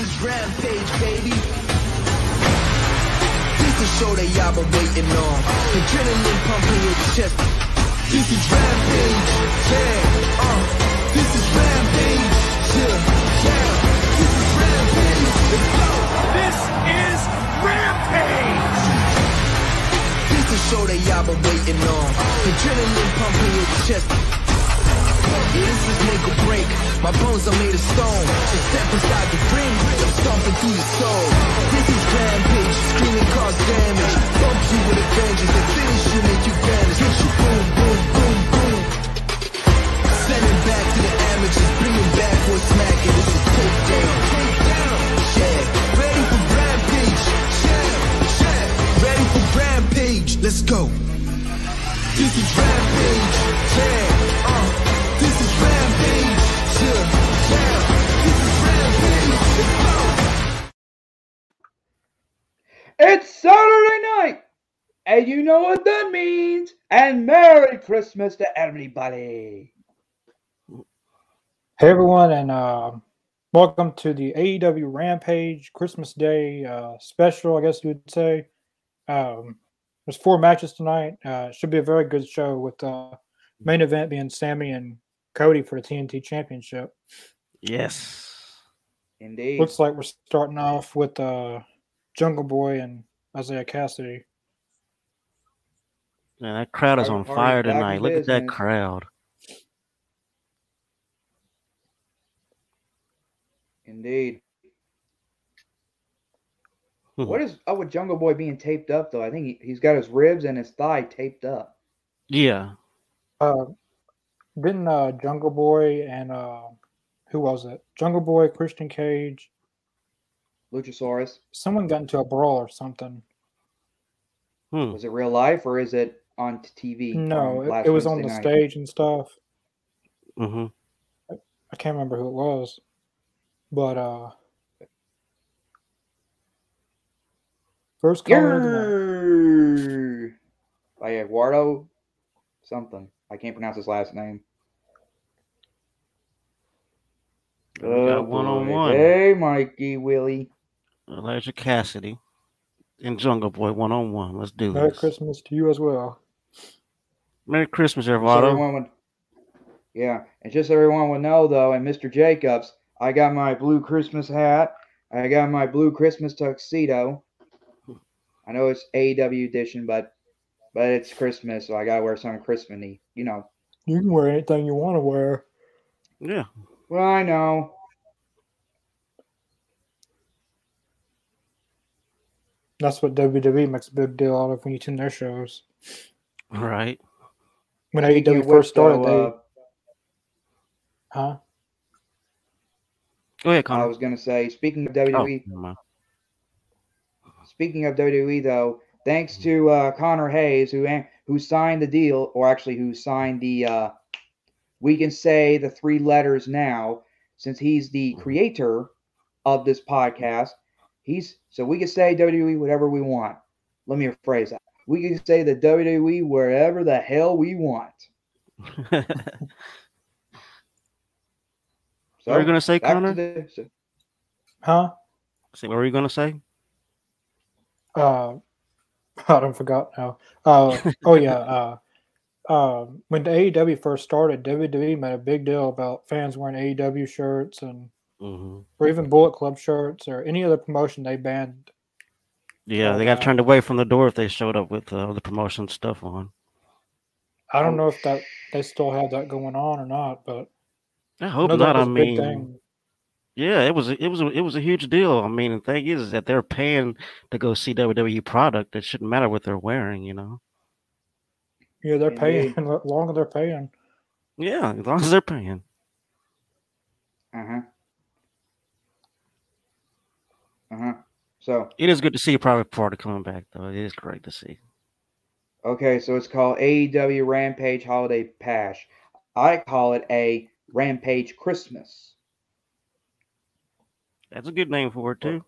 is Rampage, baby. This is show that y'all been waiting on. Adrenaline pumping your chest. This is Rampage, yeah, uh. This is Rampage, yeah, yeah. This is Rampage, let's go. This is Rampage! This is show that y'all been waiting on. Adrenaline pumping your chest. This is make or break. My bones are made of stone. Just step inside the ring, I'm stomping through your soul. This is rampage, screaming cause damage. Bump you with a vengeance, and finish you, make you vanish. Hit you boom, boom, boom, boom. Sending back to the amateurs, bringing back what's smacking. This is takedown. Takedown. Yeah, ready for rampage. Yeah, yeah, ready for rampage. Let's go. This is rampage. Yeah, It's Saturday night, and you know what that means. And Merry Christmas to everybody. Hey everyone, and uh, welcome to the AEW Rampage Christmas Day uh, special. I guess you would say. Um, there's four matches tonight. Uh, should be a very good show with uh, main event being Sammy and Cody for the TNT Championship. Yes. Indeed. Looks like we're starting off with uh, Jungle Boy and Isiah Kassidy. Man, that crowd is on party, fire tonight. Look at that business. crowd. Indeed. Hmm. What is up with Jungle Boy being taped up though? I think he, he's got his ribs and his thigh taped up. Yeah. Uh, didn't uh, Jungle Boy and uh, who was it? Jungle Boy, Christian Cage. Luchasaurus. Someone got into a brawl or something. Hmm. Was it real life or is it on TV? No, it, it was on the night? stage and stuff. Mm-hmm. I can't remember who it was, but uh, first caller of the By Eduardo something. I can't pronounce his last name. We got Oh, one on one. Hey, Mikey Willie. Elijah Cassidy and Jungle Boy one on one. Let's do it. Merry this. Christmas to you as well. Merry Christmas, So Evervato. would, yeah, and just everyone would know though, and Mr. Jacobs, I got my blue Christmas hat. I got my blue Christmas tuxedo. I know it's AEW edition, but but it's Christmas, so I gotta wear something Christmassy. You know. You can wear anything you want to wear. Yeah. Well, I know. That's what WWE makes a big deal out of when you tune their shows. Right. When Speaking AEW of first which, started, they uh, huh? Go ahead, I was gonna say, speaking of Oh, WWE, never mind. Speaking of WWE, though, thanks to uh, Connor Hayes, who who signed the deal, or actually who signed the, uh, we can say the three letters now, since he's the creator of this podcast. He's so we can say WWE whatever we want. Let me rephrase that. We can say the WWE wherever the hell we want. So what are you gonna say, back Connor? the- so- Huh? Say, what were you gonna say? Uh, I don't forgot now. Uh, oh yeah. Uh, uh, when the AEW first started, WWE made a big deal about fans wearing AEW shirts and hmm or even Bullet Club shirts or any other promotion they banned. Yeah, they got wow. turned away from the door if they showed up with uh, the promotion stuff on. I don't know if that they still have that going on or not, but I hope know that not. I was a big mean, yeah, it was it was a, it was a huge deal. I mean, the thing is, is that they're paying to go see WWE product. It shouldn't matter what they're wearing, you know. Yeah, they're paying. Indeed. As long as they're paying. Yeah, as long as they're paying. Uh-huh. Uh-huh. So It is good to see a private party coming back, though. It is great to see. Okay, so it's called AEW Rampage Holiday Bash. I call it a Rampage Christmas. That's a good name for it too.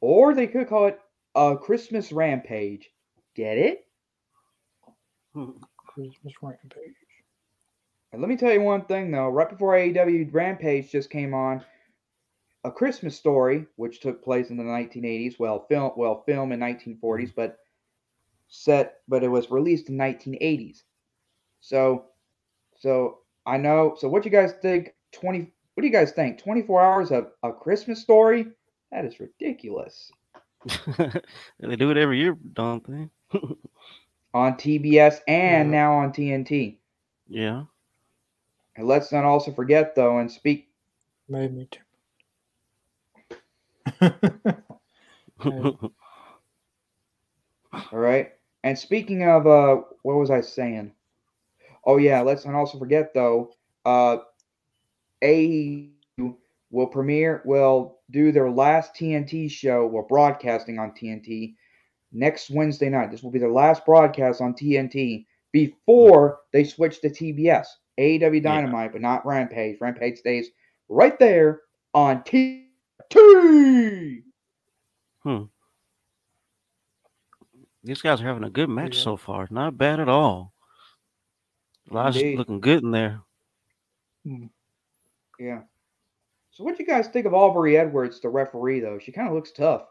Or they could call it a Christmas Rampage. Get it? Christmas Rampage. And let me tell you one thing though. Right before AEW Rampage just came on, a Christmas Story, which took place in the 1980s. Well, film well film in 1940s, mm-hmm. but set but it was released in 1980s. So so I know. So what you guys think? 20. What do you guys think? 24 hours of a Christmas Story? That is ridiculous. they do it every year, don't they? on TBS and Yeah. now on TNT. yeah. And let's not also forget though, and speak Made me too. Yeah. All right. And speaking of uh what was I saying? Oh yeah, let's not also forget though, uh AEW will premiere will do their last TNT show, well broadcasting on TNT next Wednesday night. This will be their last broadcast on TNT before they switch to TBS. AEW Yeah. Dynamite, but not Rampage. Rampage stays right there on TNT. These guys are having a good match Yeah. so far. Not bad at all. Elijah's Indeed. looking good in there. Yeah. So what do you guys think of Aubrey Edwards, the referee, though? She kind of looks tough.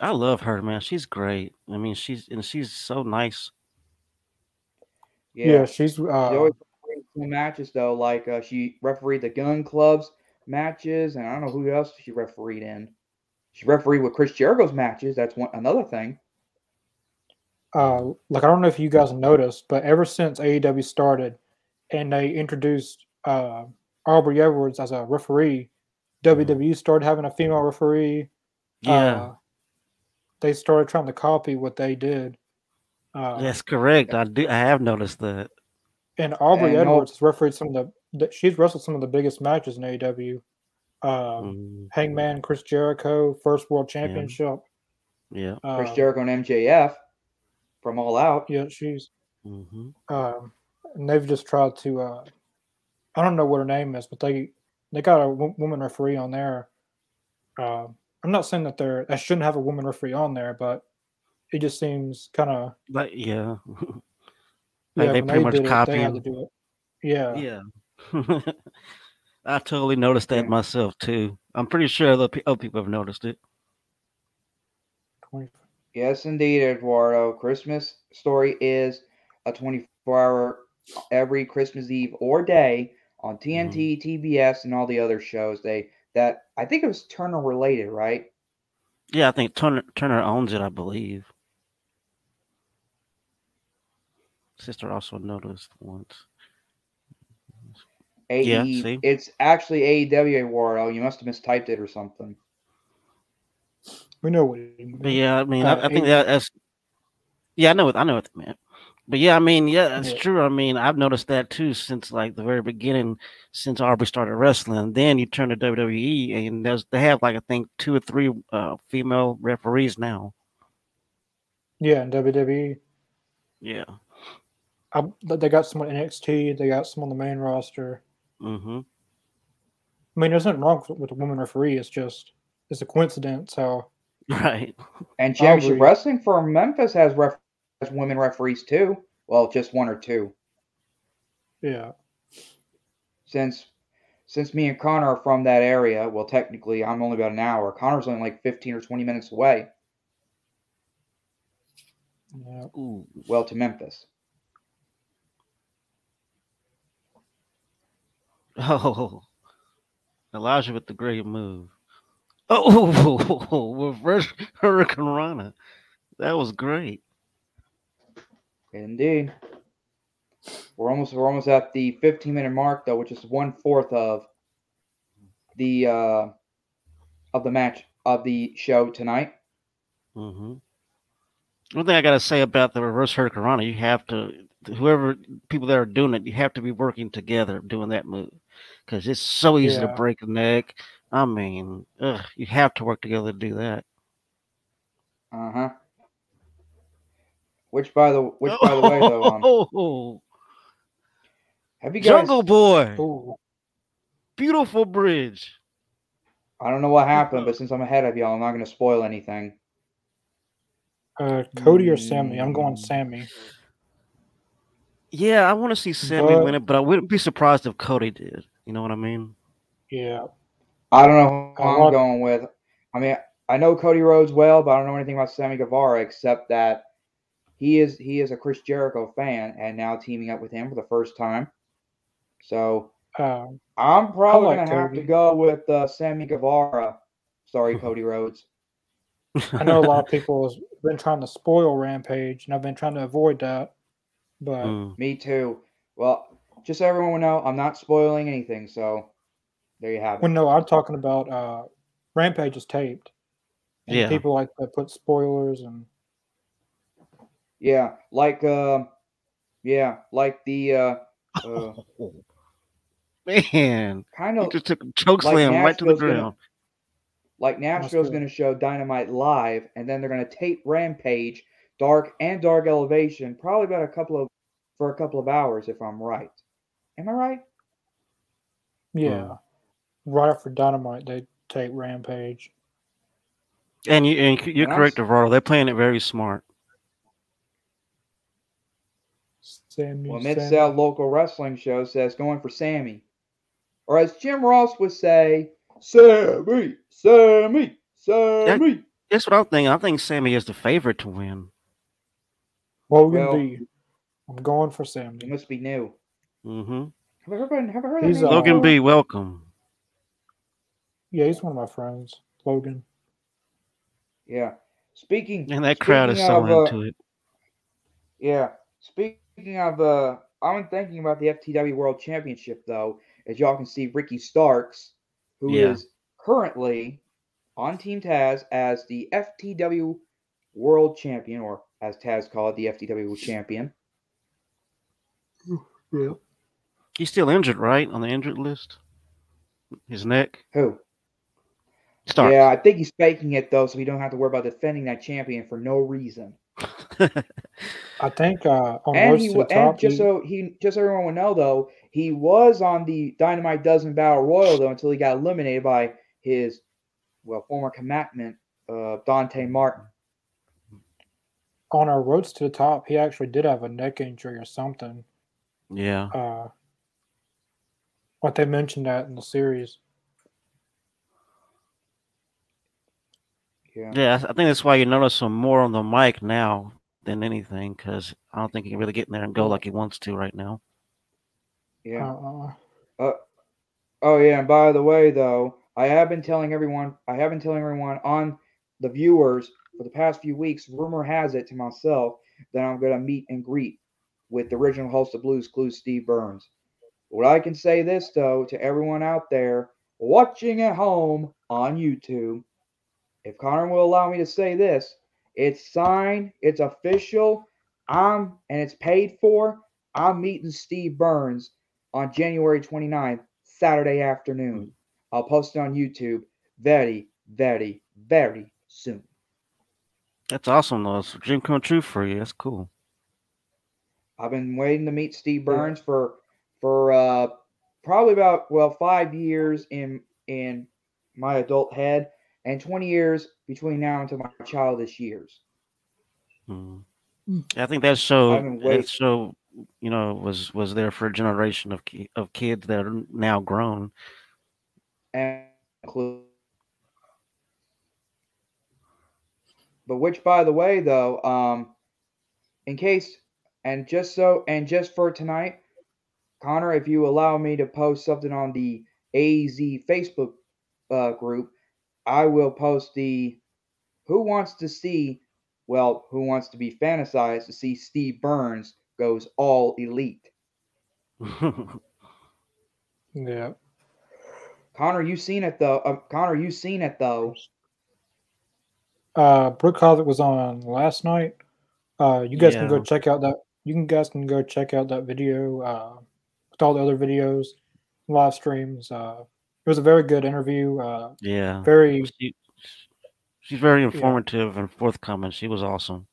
I love her, man. She's great. I mean, she's and she's so nice. Yeah, Yeah. she's She uh, always refereed matches though, like uh, she refereed the Gunn Clubs matches, and I don't know who else she refereed in. She refereed with Chris Jericho's matches. That's one another thing. uh, like I don't know if you guys noticed, but ever since AEW started and they introduced uh, Aubrey Edwards as a referee, WWE started having a female referee. Yeah, Uh, they started trying to copy what they did. Uh, that's correct. I do. I have noticed that. And Aubrey And Edwards has refereed some of the, the. She's wrestled some of the biggest matches in AEW. Uh, Mm, Hangman Chris Jericho, first world championship. yeah. Chris Uh, Jericho and MJF from All Out. Yeah, she's. hmm Um, and they've just tried to. Uh, I don't know what her name is, but they they got a w- woman referee on there. Uh, I'm not saying that they're. I shouldn't have a woman referee on there, but it just seems kind of. Like yeah. Yeah, they pretty much did it, they had to copying. do it. Yeah, Yeah. I totally noticed that Yeah. myself too. I'm pretty sure other, pe- other people have noticed it. Yes, indeed, Eduardo. Christmas Story is a 24 hour every Christmas Eve or day on TNT, TBS, mm-hmm. and all the other shows. They that I think it was Turner related, right? Yeah, I think Turner Turner owns it. I believe. Sister also noticed once. AE, Yeah, see? it's actually AEW Eduardo. You must have mistyped it or something. We know what it But yeah, I mean, Uh, I, I think that, that's. Yeah, I know what I know what they meant. But yeah, I mean, yeah, that's Yeah. true. I mean, I've noticed that too since like the very beginning, since Aubrey started wrestling. Then you turn to WWE, and there's they have like I think two or three uh, female referees now. Yeah, in WWE, Yeah. I, they got some on NXT. They got some on the main roster. Mm-hmm. I mean, there's nothing wrong with, with a woman referee. It's just it's a coincidence how. Right. And Championship Aubrey. Wrestling for Memphis has, ref- has women referees too. Well, just one or two. Yeah, Since since me and Connor are from that area, well, technically I'm only about an hour. Connor's only like 15 or 20 minutes away. yeah. Ooh. Well, to Memphis. Oh, Elijah with the great move. Oh, reverse Hurricane Rana. That was great. Indeed. We're almost we're almost at the 15 minute mark though, which is one fourth of the uh of the match of the show tonight. hmm One thing I gotta say about the reverse Hurricane Rana, you have to whoever people that are doing it, you have to be working together doing that move because it's so easy to break a neck. I mean, ugh, you have to work together to do that. Uh huh. Which by the which by the way though, um, Oh, have you guys? Jungle Boy, Ooh, beautiful bridge. I don't know what happened, but since I'm ahead of y'all, I'm not going to spoil anything. uh, Cody or Sammy? I'm going Mm. Sammy. Yeah, I want to see Sammy But- win it, but I wouldn't be surprised if Cody did. You know what I mean? Yeah, I don't know who I I'm going with. I mean, I know Cody Rhodes well, but I don't know anything about Sammy Guevara except that he is he is a Chris Jericho fan and now teaming up with him for the first time. So Um, I'm probably like gonna have to go with uh, Sammy Guevara. Sorry, Cody Rhodes. I know a lot of people have been trying to spoil Rampage, and I've been trying to avoid that. But Mm. Me too. Well, just so everyone will know, I'm not spoiling anything. So there you have it. well, no, I'm talking about uh, Rampage is taped. And Yeah. people like to put spoilers and Yeah, like uh, yeah, like the uh, uh Man, kind he of just took a choke like slam right to the Nashville's gonna- ground. like That's Nashville's going to show Dynamite live, and then they're going to tape Rampage, Dark and Dark Elevation, probably about a couple of for a couple of hours, if I'm right. Am I right? yeah, right after Dynamite they take Rampage. And you and you're And I'm correct, s- Alvaro. They're playing it very smart. Sammy, Well, Mid South local wrestling show says going for Sammy, or as Jim Ross would say, Sammy, Sammy, Sammy. That's what I'm thinking. I think Sammy is the favorite to win. Logan Well- I'm going for Sammy. It Sammy. must be new. Hmm Have I heard? Have I heard that He's, name uh, Logan before? B, welcome. Yeah, he's one of my friends. Logan. Yeah. Speaking. And that crowd is so of, uh, into it. Yeah. Speaking of, uh, I'm thinking about the FTW World Championship though. As y'all can see, Ricky Starks, who is Yeah. currently on Team Taz as the FTW World Champion, or as Taz called it, the FTW Champion. He's still injured, right? On the injured list. His neck. Who? Starks. Yeah, I think he's faking it though, so we don't have to worry about defending that champion for no reason. I think uh, on And he to the and Top, just he- so he just so everyone would know though, he was on the Dynamite Dozen Battle Royal though until he got eliminated by his well former combatant uh, Dante Martin. on our Rhodes to the Top, he actually did have a neck injury or something. yeah. Uh, but they mentioned that in the series. Yeah. Yeah, I I think that's why you notice him more on the mic now than anything, because I don't think he can really get in there and go like he wants to right now. Yeah. Uh, uh, uh. uh, Oh yeah, and by the way though, I have been telling everyone I have been telling everyone on the viewers for the past few weeks, rumor has it to myself that I'm gonna meet and greet with the original host of Blue's Clues, Steve Burns. What I can say this though to everyone out there watching at home on YouTube, if Connor will allow me to say this, it's signed, it's official, I'm and it's paid for. I'm meeting Steve Burns on January 29th, Saturday afternoon. Mm. I'll post it on YouTube very, very, very soon. That's awesome, though. It's a dream come true for you. That's cool. I've been waiting to meet Steve. Burns for for uh, probably about well five years in in my adult head and 20 years between now until my childish years. Mm. I think that show, I've that show, you know, was was there for a generation of ki- of kids that are now grown. and but which by the way though um in case and just so and just for tonight connor if you allow me to post something on the az facebook uh, group i will post the who wants to see well who wants to be fantasized to see steve burns goes all elite yeah. connor you seen it though uh, connor you seen it though Uh, Brooke Havok was on last night. Uh, you guys can go check out that. You can guys can go check out that video uh, with all the other videos, live streams. Uh, it was a very good interview. Uh, yeah, very she, she's very informative and forthcoming. She was awesome.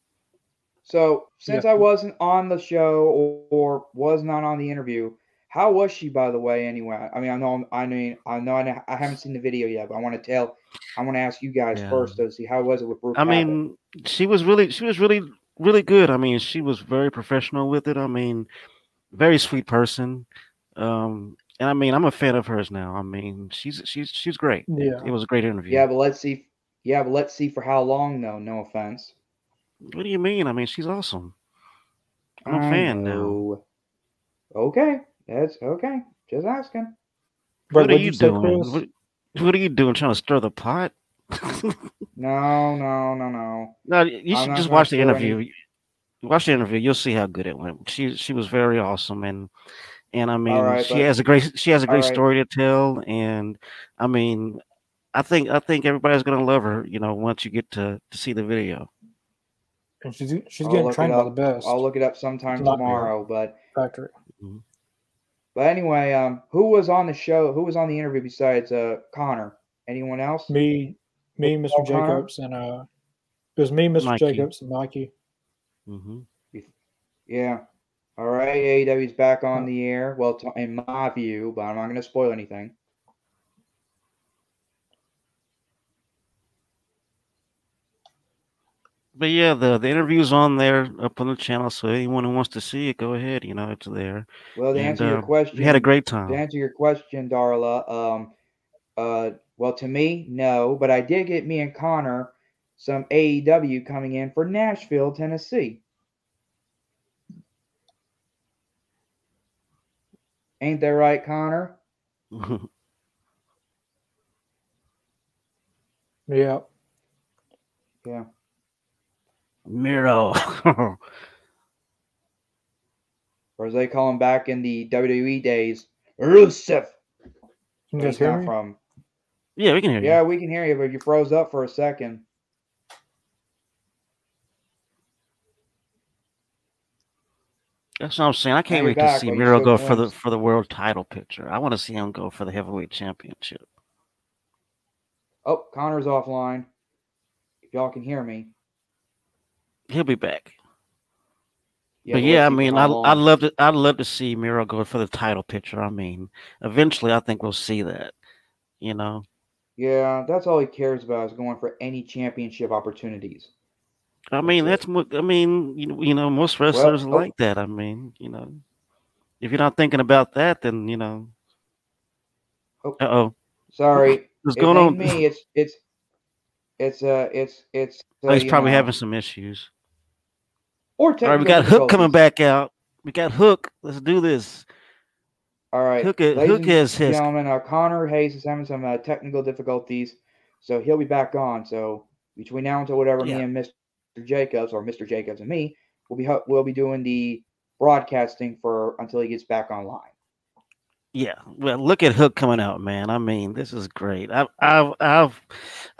So, since Yeah. I wasn't on the show or, or was not on the interview, how was she, by the way? Anyway, I mean, I know, I mean, I know, I, I haven't seen the video yet, but I want to tell, I want to ask you guys Yeah. first to see how was it with Brooke. I Havok? mean, she was really, she was really, really good. I mean, she was very professional with it. I mean, very sweet person. Um, And I mean, I'm a fan of hers now. I mean, she's she's she's great. Yeah. It was a great interview. Yeah, but let's see. Yeah, but let's see for how long though. No offense. What do you mean? I mean, she's awesome. I'm a I fan now. Okay, that's okay. Just asking. But What are what'd you doing? Chris? What, what are you doing? Trying to stir the pot? No, no, no, no. no, you I'm should just watch the interview. any- Watch the interview. You'll see how good it went. She she was very awesome, and and I mean, right, she but- has a great she has a great right. story to tell, and I mean, I think I think everybody's gonna love her. You know, once you get to to see the video. And she's she's I'll getting look trained by the best I'll look it up sometime It's not tomorrow. But factory. but anyway, um, who was on the show? Who was on the interview besides uh Connor? Anyone else? Me, me, Mr. Paul Connor? Jacobs, and uh, it was me, Mr. Mikey. Jacobs, and Mikey. Hmm Yeah. All right, AEW's back on the air. Well, in my view, but I'm not going to spoil anything. But yeah, the the interview's on there up on the channel, so anyone who wants to see it, go ahead. You know, it's there. Well, to And, answer your uh, question, We had a great time. to answer your question, Darla, um, uh, well, to me, no, but I did get me and Connor some AEW coming in for Nashville, Tennessee. Ain't that right, Connor? Yeah. Yeah. Miro. Or as they call him back in the WWE days, Rusev. Can you guys hear me? from. yeah, we can hear you. Yeah, we can hear you, but you froze up for a second. That's what I'm saying. I can't wait to see Miro go for the for the world title picture. I want to see him go for the heavyweight championship. Oh, Connor's offline. If y'all can hear me. He'll be back. but yeah, I mean, I I'd love to I'd love to see Miro go for the title picture. I mean, eventually, I think we'll see that. You know, Yeah, that's all he cares about is going for any championship opportunities. I mean, that's what I mean. You know, you know, most wrestlers are oh. like that. I mean, you know, if you're not thinking about that, then you know. Oh. Uh oh, Sorry, what's going on? me. It's it's it's uh it's it's. Uh, Oh, he's probably know, having some issues. Or All right, we got Hook coming back out. We got Hook. Let's do this. All right, Hook ladies Hook is his- gentlemen. Uh, Connor Hayes is having some uh, technical difficulties, so he'll be back on. So between now until whatever Yeah. me and Mr. Jacobs or Mr. Jacobs and me, we'll be we'll be doing the broadcasting for until he gets back online. Yeah, well, look at Hook coming out, man. I mean, this is great. I've, I've, I've,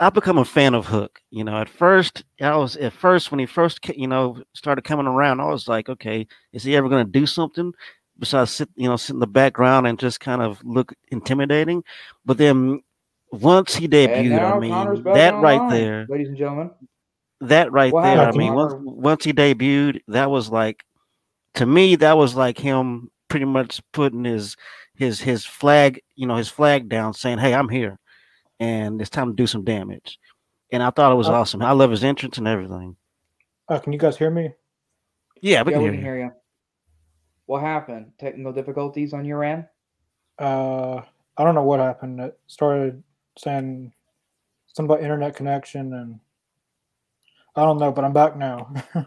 I've become a fan of Hook. You know, at first, I was at first when he first, you know, started coming around. I was like, okay, is he ever going to do something besides sit, you know, sit in the background and just kind of look intimidating? But then once he debuted, I mean, that right online, there, ladies and gentlemen. That right What there. I happened, mean, once once he debuted, that was like, to me, that was like him pretty much putting his his his flag, you know, his flag down, saying, "Hey, I'm here, and it's time to do some damage." And I thought it was Uh, awesome. I love his entrance and everything. Uh, can you guys hear me? Yeah, we yeah, can we hear can you. hear you. What happened? Technical difficulties on your end? Uh, I don't know what happened. It started saying something about internet connection, and I don't know, but I'm back now.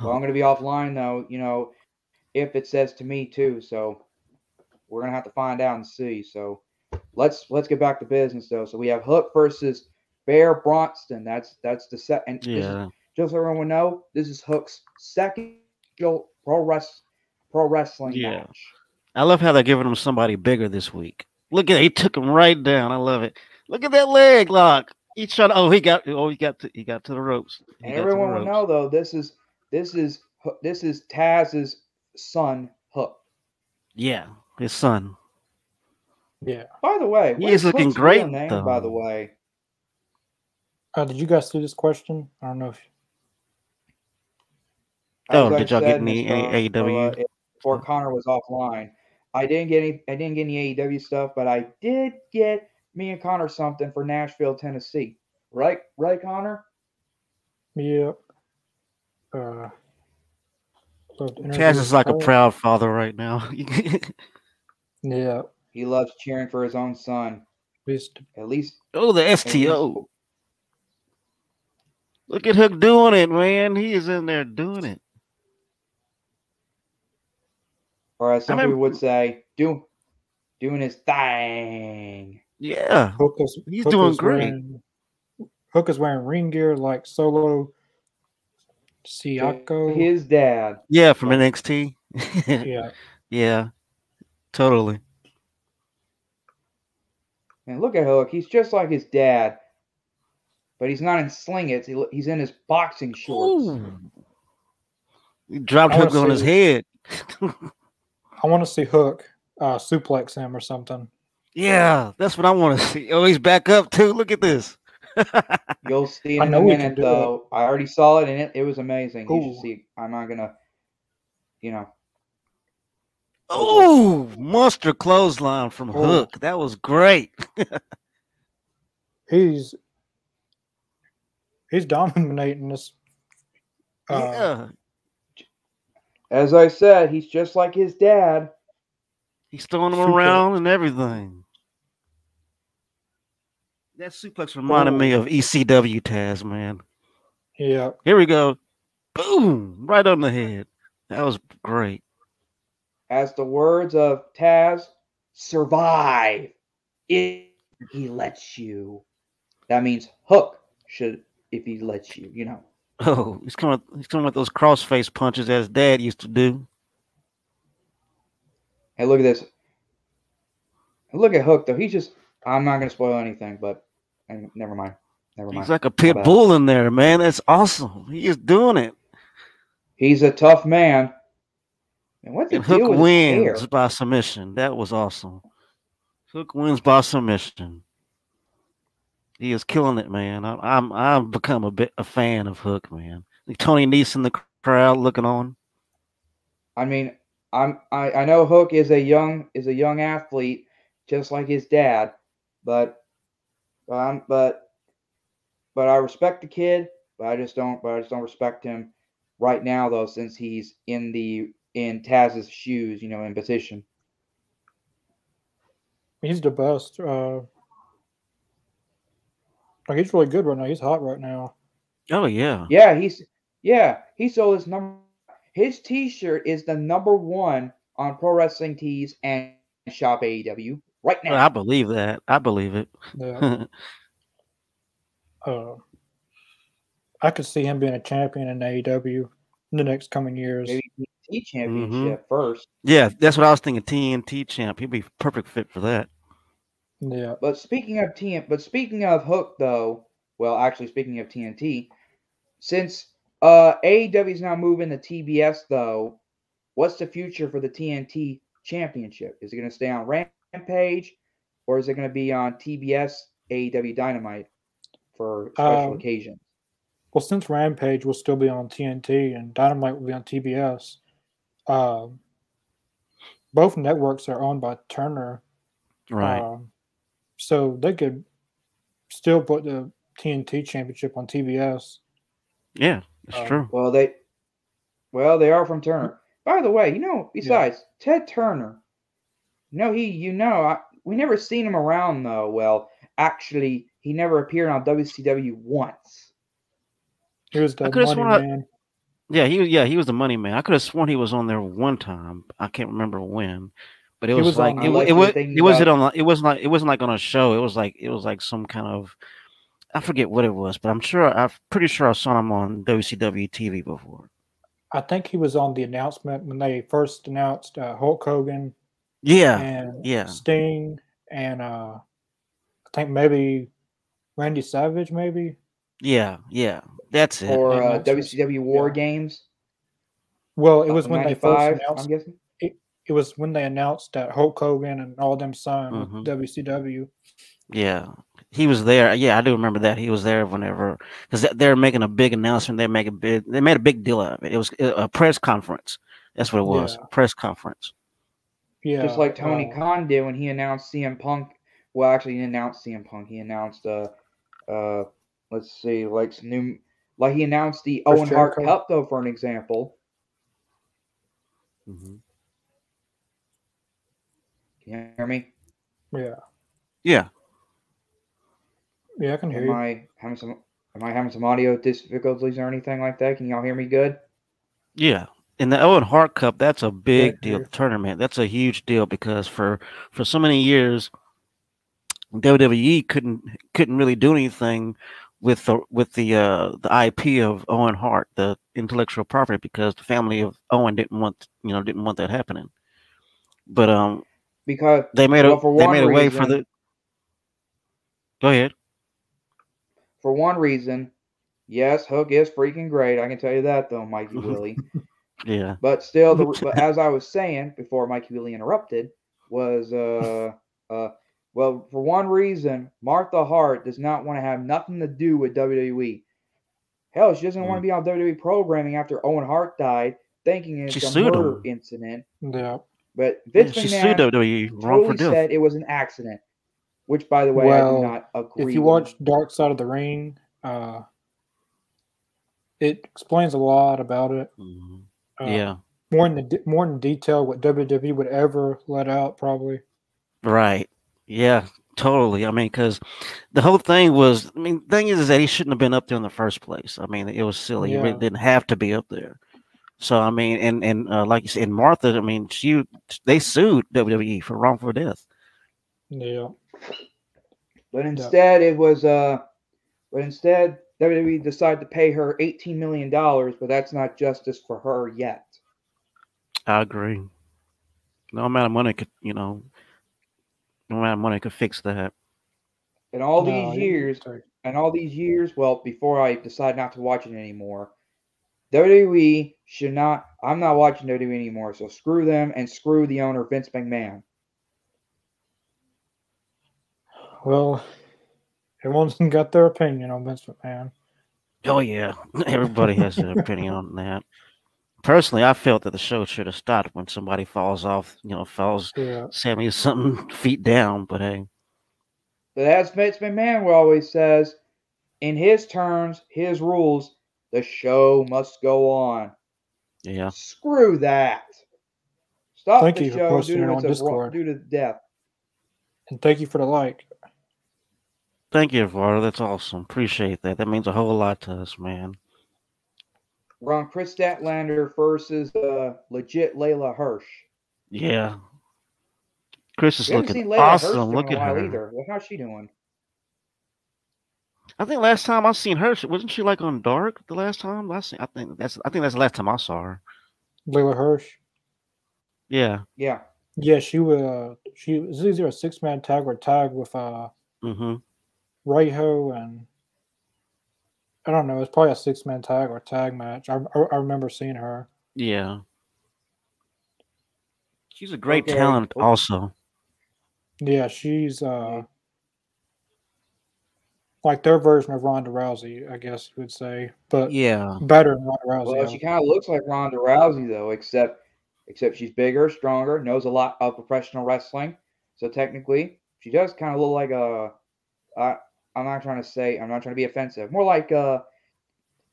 Well, I'm going to be offline though. You know, if it says to me too, so we're going to have to find out and see. So let's let's get back to business though. So we have Hook versus Bear Bronson. That's that's the set. And this is, Yeah, just so everyone know, this is Hook's second pro wrest pro wrestling Yeah. match. I love how they're giving him somebody bigger this week. Look at he took him right down. I love it. Look at that leg lock. He tried. Oh, he got. Oh, he got. To, he got to the ropes. He And the everyone will know though, this is this is this is Taz's son Hook. Yeah, his son. yeah. By the way, He is looking Hook's great, Name, by the way. Uh, did you guys see this question? I don't know if Oh, As I did y'all get said, any Mr. A- AEW? uh, Before Connor was offline, I didn't get any. I didn't get any AEW stuff, but I did get me and Connor something for Nashville, Tennessee. Right, right, Connor. yeah. Uh, so the interview Taz is like a proud father right now. Yeah. He loves cheering for his own son. At least Oh, the STO. Look at Hook doing it, man. He is in there doing it. or as some I people would say, do doing his thing. Yeah. Hook is He's Hook doing great. Wearing, Hook is wearing ring gear like Solo Sikoa. His dad. Yeah, from NXT. yeah, yeah. Totally. And look at Hook. He's just like his dad, but he's not in singlets. He, he's in his boxing shorts. Ooh. He dropped Hook on his head. I want to see Hook uh, suplex him or something. Yeah, that's what I want to see. Oh, he's back up too. Look at this. You'll see it in a minute, do it. though. I already saw it, and it, it was amazing. You should see. I'm not gonna, you know. Oh, monster clothesline from Oh. Hook. That was great. He's he's dominating this. Uh, yeah. As I said, he's just like his dad. He's throwing them Suplex. around and everything. That suplex reminded oh. me Oh. of ECW Taz, man. yeah, Here we go. Boom! Right on the head. That was great. As the words of Taz, survive if he lets you. That means Hook should if he lets you. You know. Oh, he's coming. He's coming with those crossface punches that his dad used to do. Hey, look at this. Look at Hook though. He's just. I'm not gonna spoil anything, but eh, never mind. Never mind. He's like a pit bull in there, man. That's awesome. He is doing it. He's a tough man. And what's the And Hook deal with hair? wins by submission. That was awesome. Hook wins by submission. He is killing it, man. I, I'm I've become a bit a fan of Hook, man. Like Tony Nese in the crowd looking on. I mean, I'm I, I know Hook is a young is a young athlete, just like his dad, but but I'm, but but I respect the kid, but I just don't but I just don't respect him right now though, since he's in the in Taz's shoes, you know, in position. he's the best. Uh, like he's really good right now. He's hot right now. Oh yeah. Yeah, he's yeah, he sold his number his t-shirt is the number one on pro wrestling tees and shop AEW right now. I believe that. I believe it. Yeah. uh, I could see him being a champion in AEW in the next coming years. Maybe T Mm-hmm. championship first. yeah, that's what I was thinking. TNT champ. He'd be perfect fit for that. Yeah. But speaking of TN, but speaking of Hook though, well, actually speaking of TNT, since uh AEW is now moving to TBS though, what's the future for the TNT Championship? Is it going to stay on Rampage, or is it going to be on TBS AEW Dynamite for special Um, occasions? Well, since Rampage will still be on TNT and Dynamite will be on TBS, um, both networks are owned by Turner. Right. Um, so they could still put the TNT championship on TBS. yeah, that's um, true. Well, they, well, they are from Turner. By the way, you know, besides Ted Turner, you know he, you know, I, we never seen him around though. Well, actually, he never appeared on WCW once. He was the money sworn man. Yeah, he was. Yeah, he was the money man. I could have sworn he was on there one time. I can't remember when, but it was, was like on- it, wa- it was. It wasn't on. It wasn't like it wasn't like on a show. It was like it was like some kind of. I forget what it was, but I'm sure. I'm pretty sure I saw him on WCW TV before. I think he was on the announcement when they first announced uh, Hulk Hogan Yeah, and yeah. Sting and uh, I think maybe Randy Savage, maybe. yeah, yeah. That's it. Or uh, that's WCW War yeah. Games. Well, it uh, was when they first announced. I'm guessing. It was when they announced that Hulk Hogan and all them signed Mhm. with WCW. Yeah, he was there. Yeah, I do remember that he was there whenever because they're making a big announcement. They make a big. They made a big deal out of it. It was a a press conference. That's what it was. Yeah. A press conference. Yeah, Just like Tony uh, Khan did when he announced CM Punk. Well, actually, he didn't CM Punk. He announced, uh, uh, let's see, like some new, like he announced the Chris Owen Hart Cup, though, for an example. Mm-hmm. Can you hear me? Yeah. Yeah. Yeah, I can hear Am you. I having some? Am I having some audio difficulties or anything like that? Can y'all hear me good? Yeah. In the Owen Hart Cup, that's a big deal tournament. That's a huge deal because for for so many years, WWE couldn't couldn't really do anything with the with the uh the IP of Owen Hart, the intellectual property, because the family of Owen didn't want you know didn't want that happening. But um, Because they made a Well, for they made a way for the. Go ahead. for one reason, yes, Hook is freaking great. I can tell you that though, Mikey Willie. Yeah. But still, the, but as I was saying before Mike Willie interrupted, was uh uh well for one reason, Martha Hart does not want to have nothing to do with WWE. Hell, she doesn't want to be on WWE programming after Owen Hart died, thinking it's She a sued murder him. incident. Yeah. But Yeah, Vince she McMahon sued WWE wrong for totally death. said it was an accident. Which, by the way, I do not agree. If you with. watch Dark Side of the Ring, uh, it explains a lot about it. Mhm. Uh, yeah. More in the de- more in detail what WWE would ever let out, probably. Right. Yeah, totally. I mean, because the whole thing was, I mean, the thing is, is that he shouldn't have been up there in the first place. I mean, it was silly. He really didn't have to be up there. So, I mean, and and uh, like you said, and Martha, I mean, she they sued WWE for wrongful death. Yeah. But instead, it was uh, but instead WWE decided to pay her eighteen million dollars, but that's not justice for her yet. I agree. No amount of money could, you know, no amount of money could fix that. And all No, these years, and all these years, well, before I decide not to watch it anymore, WWE should not. I'm not watching WWE anymore, so screw them and screw the owner Vince McMahon. Well, everyone's got their opinion on Vince McMahon. Oh yeah, everybody has an opinion on that. Personally, I felt that the show should have stopped when somebody falls off, you know, falls Yeah. 70 something feet down. But hey, But as Vince McMahon always says, in his terms, his rules, the show must go on. yeah, Screw that. Stop Thank the you for show posting due it to, on the- Discord. due to death. And thank you for the like. Thank you, Varda. That's awesome. Appreciate that. That means a whole lot to us, man. We're on Kris Statlander versus uh, legit Leyla Hirsch. Yeah. Kris is We looking seen Leyla Hirsch awesome. Look at her. either. Well, how's she doing? I think last time I seen her, she- wasn't she like on Dark? The last time I seen, I think that's I think that's the last time I saw her. Leyla Hirsch. Yeah. Yeah. Yeah, she was. Uh, she was either a six man tag or tag with uh Mm-hmm. Rayho and I don't know. It's probably a six man tag or tag match. I, I, I remember seeing her. Yeah. She's a great Okay. talent, Oh. also. Yeah, she's uh like their version of Ronda Rousey, I guess you would say, but Yeah. better than Ronda Rousey. Well, she kind of looks like Ronda Rousey though, except except she's bigger, stronger, knows a lot of professional wrestling. So technically, she does kind of look like a. Uh, I'm not trying to say. I'm not trying to be offensive. More like a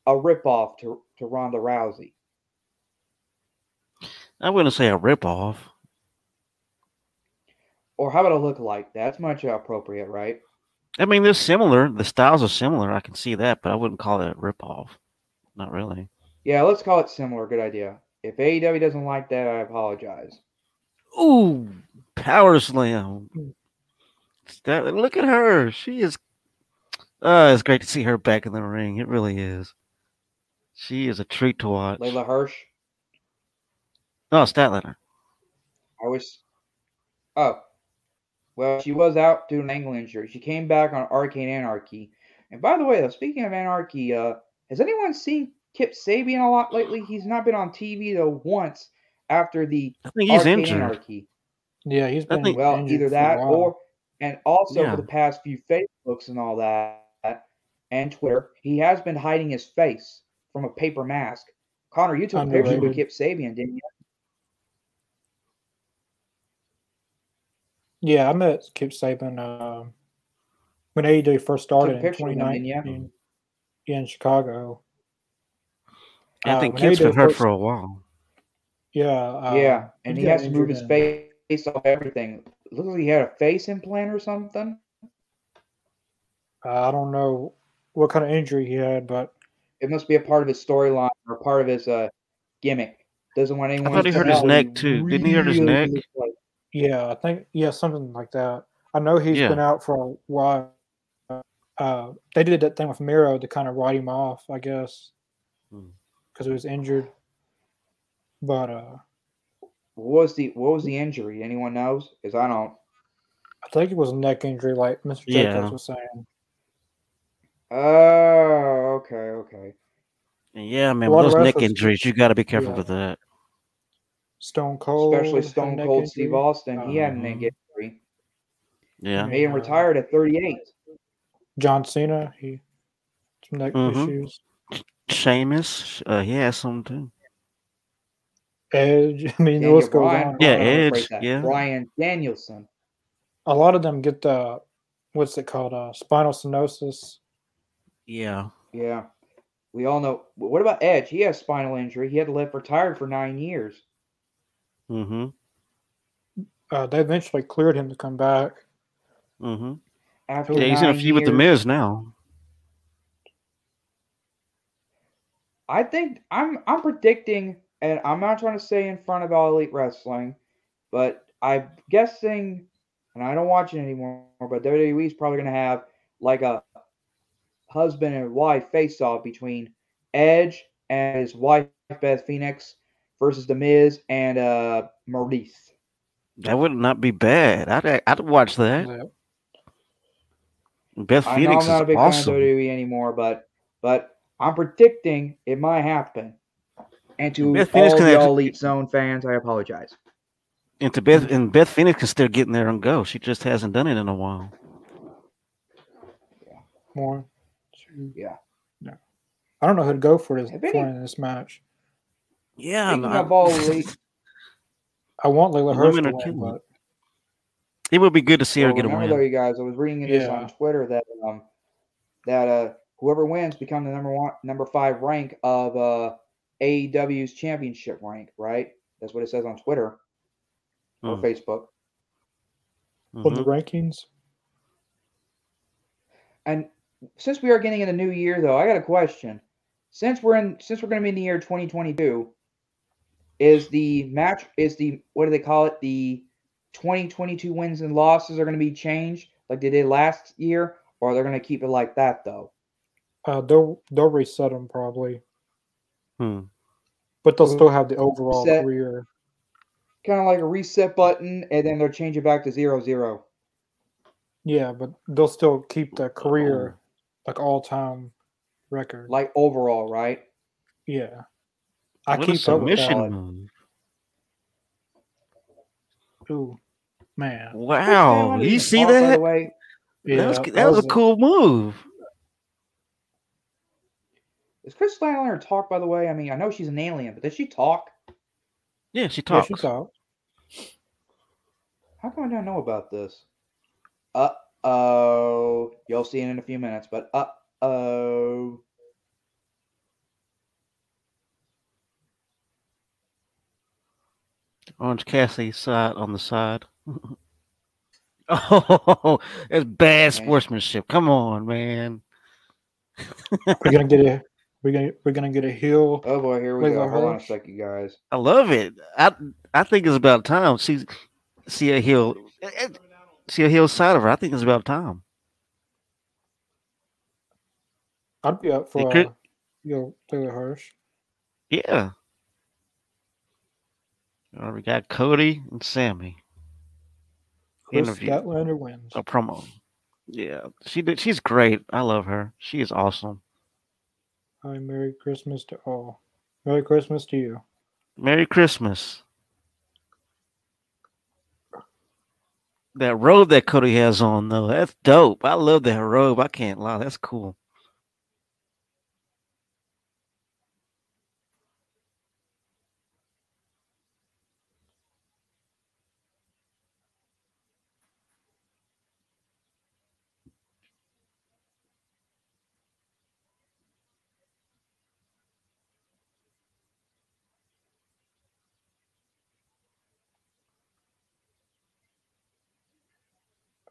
a ripoff to to Ronda Rousey. I wouldn't say a ripoff. Or how about a look like? That's much appropriate, right? I mean, they're similar. The styles are similar. I can see that, but I wouldn't call it a ripoff. Not really. Yeah, let's call it similar. Good idea. If AEW doesn't like that, I apologize. Ooh, power slam. That, look at her. She is. Uh, it's great to see her back in the ring. It really is. She is a treat to watch. Leyla Hirsch. Oh, Statlander. I was. Oh. Well, she was out due to an ankle injury. She came back on Arcane Anarchy. And by the way, though, speaking of Anarchy, uh, has anyone seen Kip Sabian a lot lately? He's not been on TV though once after the I think he's Arcane injured. Anarchy. yeah, he's I been Well, either that or, and also Yeah. for the past few Facebooks and all that, and Twitter, he has been hiding his face from a paper mask. Connor, you took a picture with Underrated. Kip Sabian, didn't you? Yeah, I met Kip Sabian uh, when AEW first started in picture with him, didn't ya? 2019 in Chicago. I Uh, think when Kip's been AEW hurt first- for a while. Yeah, uh, yeah, and he got has to move his in- face off everything. looks like he had a face implant or something. Uh, I don't know what kind of injury he had, but It must be a part of his storyline or part of his uh gimmick. Doesn't want anyone. I thought he to hurt his neck, too. Didn't he hurt his neck? like- yeah, I think yeah, something like that. I know he's Yeah. been out for a while. Uh, they did that thing with Miro to kind of write him off, I guess, Hmm. because he was injured. But uh, What was the what was the injury? Anyone knows? Because I don't. I think it was a neck injury, like Mr. Yeah. Jacobs was saying. Oh, okay, okay. Yeah, man. With those neck injuries, you got to be careful Yeah. with that. Stone Cold, Especially Stone neck Cold Steve injury. Austin. He had a neck Mhm. injury. Yeah. he him retired at 38. John Cena, he some neck Mhm. issues. Sheamus, uh, he has some too. Edge, I mean, the Daniel list goes Bryan. on. Yeah, no, rephrase Edge, yeah. Bryan Danielson. A lot of them get the what's it called? Uh, spinal stenosis. Yeah. Yeah. We all know. What about Edge? He has spinal injury. He had to live retired for nine years. Mm-hmm. Uh, they eventually cleared him to come back. Mm-hmm. After Yeah, he's in a nine feud with the years. Miz now. I think I'm I'm predicting, and I'm not trying to say in front of all elite wrestling, but I'm guessing, and I don't watch it anymore. But WWE is probably going to have like a husband and wife face off between Edge and his wife Beth Phoenix versus the Miz and uh Maryse. That would not be bad. I'd I'd watch that. Yeah. Beth I know Phoenix I'm not a big awesome. fan of WWE anymore, but but I'm predicting it might happen. And to Beth Phoenix all can the have- All Elite Zone fans, I apologize. And to Beth and Beth Phoenix can still get in there and go. She just hasn't done it in a while. One, two. Yeah. No. I don't know who to go for this Have for any- in this match. Yeah, Speaking no, of All I want Leyla The Hirsch women to win, it. but it would be good to see her get a remember though, win. you guys, I was reading this Yeah. on Twitter that um that uh whoever wins become the number one number five rank of uh AEW's championship rank, right? That's what it says on Twitter or Mm, Facebook. on the rankings, And since we are getting in the new year, though, I got a question. Since we're in, since we're going to be in the year 2022, is the match is the what do they call it? The 2022 wins and losses are going to be changed like they did last year, or they're going to keep it like that though? uh, they'll they'll reset them probably, Hmm. but they'll still have the overall Reset. career. Kind of like a reset button, and then they'll change it back to zero zero. Yeah, but they'll still keep the Oh. career like all time record. like overall, right? yeah, I What a keep up with submission that. move. Ooh, man, Wow. Chris You see talk, the that? way, yeah, that was that was a cool move. does Kris Statlander talk? By the way, I mean I know she's an alien, but does she talk? Yeah, she Yeah, talks. she talked. How come I don't know about this? Uh oh. You'll see it in a few minutes, but uh oh. Orange Cassidy side on the side. oh, that's bad Man. sportsmanship. Come on, man. We're gonna get a we're gonna we're gonna get a heel. Oh boy, here we go. what, Hold on a Hirsch? second, guys. I love it. I I think it's about time. See see a heel see a heel side of her. I think it's about time. I'd be up They for could- uh, heel Taylor Hirsch. Yeah. All right, we got Cody and Sammy. Kris Interview. Statlander wins. A promo. Yeah, she did. She's great. I love her. She is awesome. Hi, Merry Christmas to all. Merry Christmas to you. Merry Christmas. That robe that Cody has on, though, that's dope. I love that robe. I can't lie. That's cool.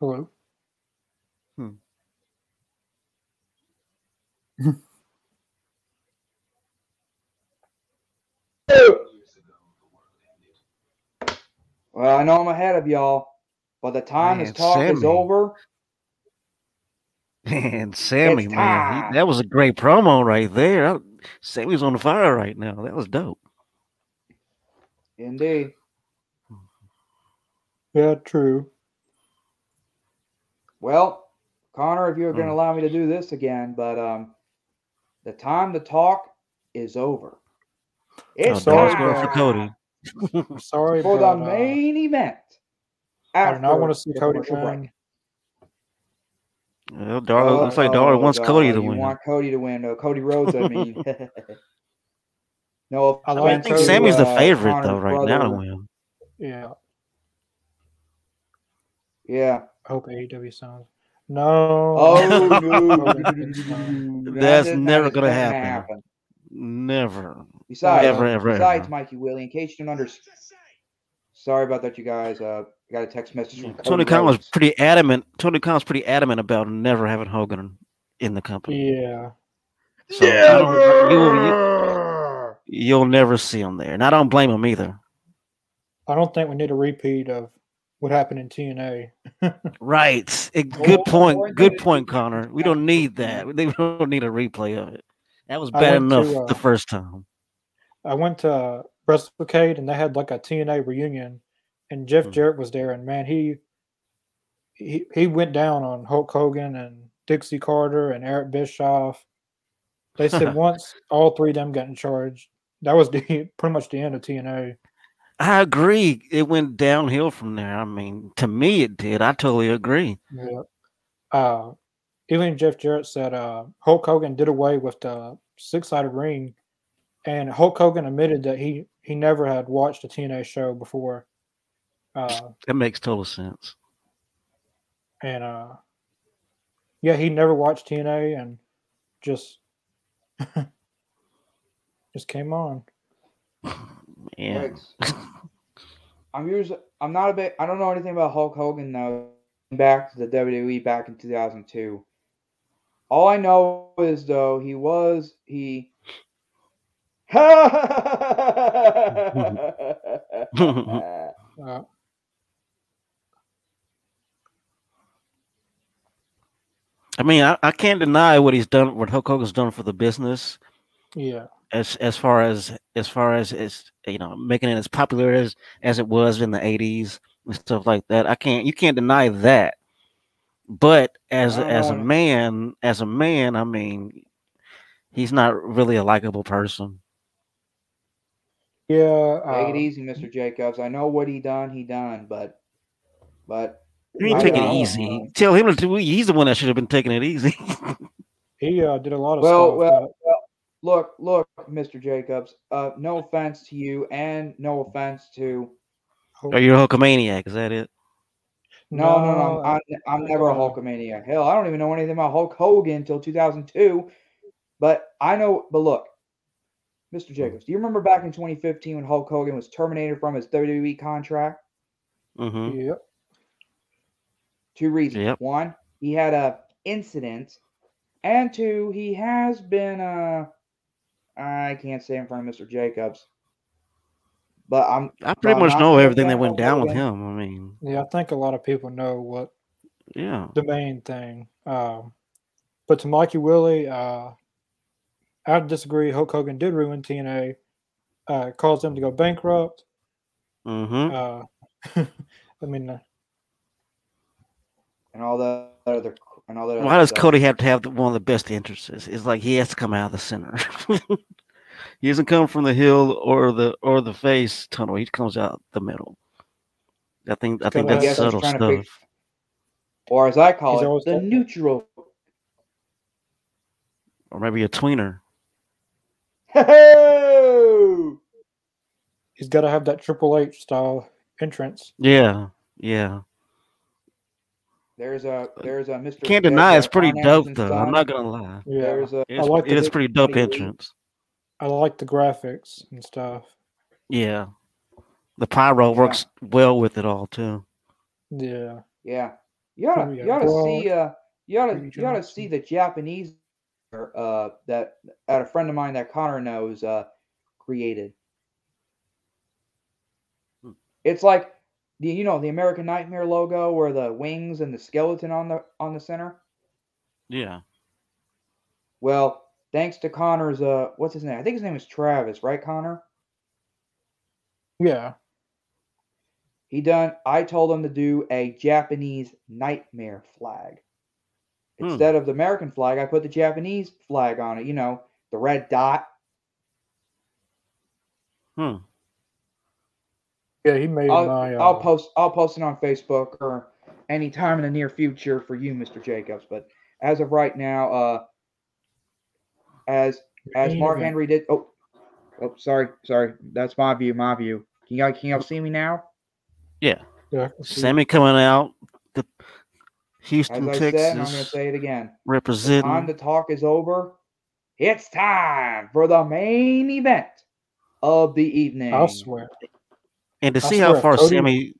Hello. Hmm. Well, I know I'm ahead of y'all, but the time Man, this talk is over. Man, Sammy, man, he, that was a great promo right there. I- Sammy's on fire right now. That was dope. Indeed. Yeah, true. Well, Connor, if you're going to Hmm. allow me to do this again, but um, the time to talk is over. It's oh, Dar's time going for Cody. Sorry, for but the uh, main event. I do not know. I want to see Cody commercial break. win. Well, Dar, looks like Dar Oh, wants Dar, Cody to you win. want Cody to win. No, Cody Rhodes, I mean. no, I I, mean, I think Cody, Sammy's the uh, favorite Connor's though right now to win. Yeah, Yeah. I hope AEW sounds. No. Oh, no. That's is- never is gonna gonna happen. Never. Besides, Ever, ever, besides, ever. Mikey Willie, in case you don't understand. Sorry about that, you guys. Uh, I got a text message from Tony Cody Khan was pretty adamant. Tony Khan was pretty adamant about never having Hogan in the company. Yeah. So I don't, you, you, you'll never see him there, and I don't blame him either. I don't think we need a repeat of what happened in TNA. Right. Well, good point. Good point, Connor. We don't need that. We don't need a replay of it. That was bad went to, enough the uh, first time. I went to WrestleCade and they had like a TNA reunion, and Jeff Hmm. Jarrett was there, and man, he he he went down on Hulk Hogan and Dixie Carter and Eric Bischoff. They said once all three of them got in charge, that was the pretty much the end of TNA. I agree. It went downhill from there. I mean, to me, it did. I totally agree. Yeah. Uh, even Jeff Jarrett said uh, Hulk Hogan did away with the six-sided ring, and Hulk Hogan admitted that he he never had watched a TNA show before. Uh, That makes total sense. and uh yeah he never watched tna and just just came on Yeah. Riggs. I'm usually I'm not a bit I don't know anything about Hulk Hogan though. Back to the WWE back in 2002. All I know is though he was he. uh, I mean, I, I can't deny what he's done, what Hulk Hogan's done for the business, yeah as as far as as far as as you know, making it as popular as as it was in the '80s and stuff like that. I can't, you can't deny that. But as I a, don't as a man, as a man, I mean, he's not really a likable person. yeah Take uh, it easy, Mr. Jacobs. I know what he done, he done, but but You need I take it easy. uh, Tell him to. He's the one that should have been taking it easy. he uh did a lot of Well, stuff well, that- well, look, look, Mr. Jacobs. Uh, no offense to you, and no offense to Are you a Hulkamaniac? Is that it? no, no, no. I'm, I'm, I'm never a Hulkamaniac. Hell, I don't even know anything about Hulk Hogan until 2002. But I know. But look, Mr. Jacobs, do you remember back in 2015 when Hulk Hogan was terminated from his WWE contract? Mm-hmm. yeah Two reasons. Yep. One, he had a incident, and two, he has been uh I can't say in front of Mr. Jacobs. But I'm I pretty much know everything that went down with him. I mean, yeah i think a lot of people know what yeah. the main thing um but to mikey willie uh i disagree hulk hogan did ruin tna uh caused them to go bankrupt Mm-hmm. uh i mean uh, and all the other and all that. Why does stuff. Cody have to have the, one of the best entrances? It's like he has to come out of the center. he doesn't come from the hill or the or the face tunnel. He comes out the middle. I think I think that's I guess subtle stuff. pick- Or as I call He's it, the neutral. Or maybe a tweener. Ho-ho! he's got to have that triple h style entrance Yeah, yeah. There's a there's a Mr. Can't there's deny it's pretty dope Anderson though. I'm not gonna lie. yeah There's a It's, like it is pretty dope Pretty entrance. I like the graphics and stuff. Yeah. The pyro works well with it all too. Yeah. yeah. You oughta, we you gotta see, uh, you oughta, Brady you oughta Johnson. see the Japanese, uh, that at a friend of mine that Connor knows, uh, created. Hmm. It's like the, you know, the American Nightmare logo, where the wings and the skeleton on the on the center. Yeah. Well, thanks to Connor's, uh, what's his name? I think his name is Travis, right, Connor? Yeah. He done. I told him to do a Japanese nightmare flag. Hmm. Instead of the American flag, I put the Japanese flag on it. You know, the red dot. Hmm. Yeah, he made I'll, my. Uh, I'll post. I'll post it on Facebook or any time in the near future for you, Mr. Jacobs. But as of right now, uh, as as Mark event. Henry did. Oh, oh, sorry, sorry. That's my view. My view. Can y'all can y'all see me now? Yeah, yeah can see- Sammy coming out. The Houston, As Houston, I Texas, said, I'm going to say it again. time representing. to talk is over. It's time for the main event of the evening. I swear. And to I see how far Cody- Sammy.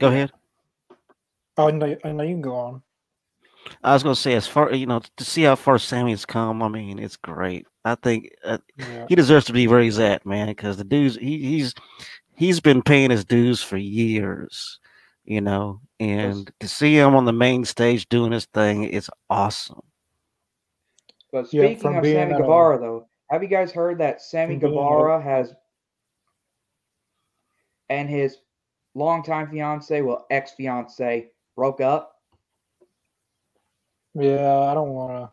Go ahead. Oh, no, I know you can go on. I was gonna say, as far you know, to see how far Sammy's come. I mean, it's great. I think uh, Yeah. he deserves to be where he's at, man. Because the dude's he, he's he's been paying his dues for years, you know. And to see him on the main stage doing his thing, it's awesome. But speaking from of Sammy at Guevara, though, have you guys heard that Sammy From being at a- Guevara has and his longtime fiance, well, ex fiance, broke up? Yeah, I don't want to.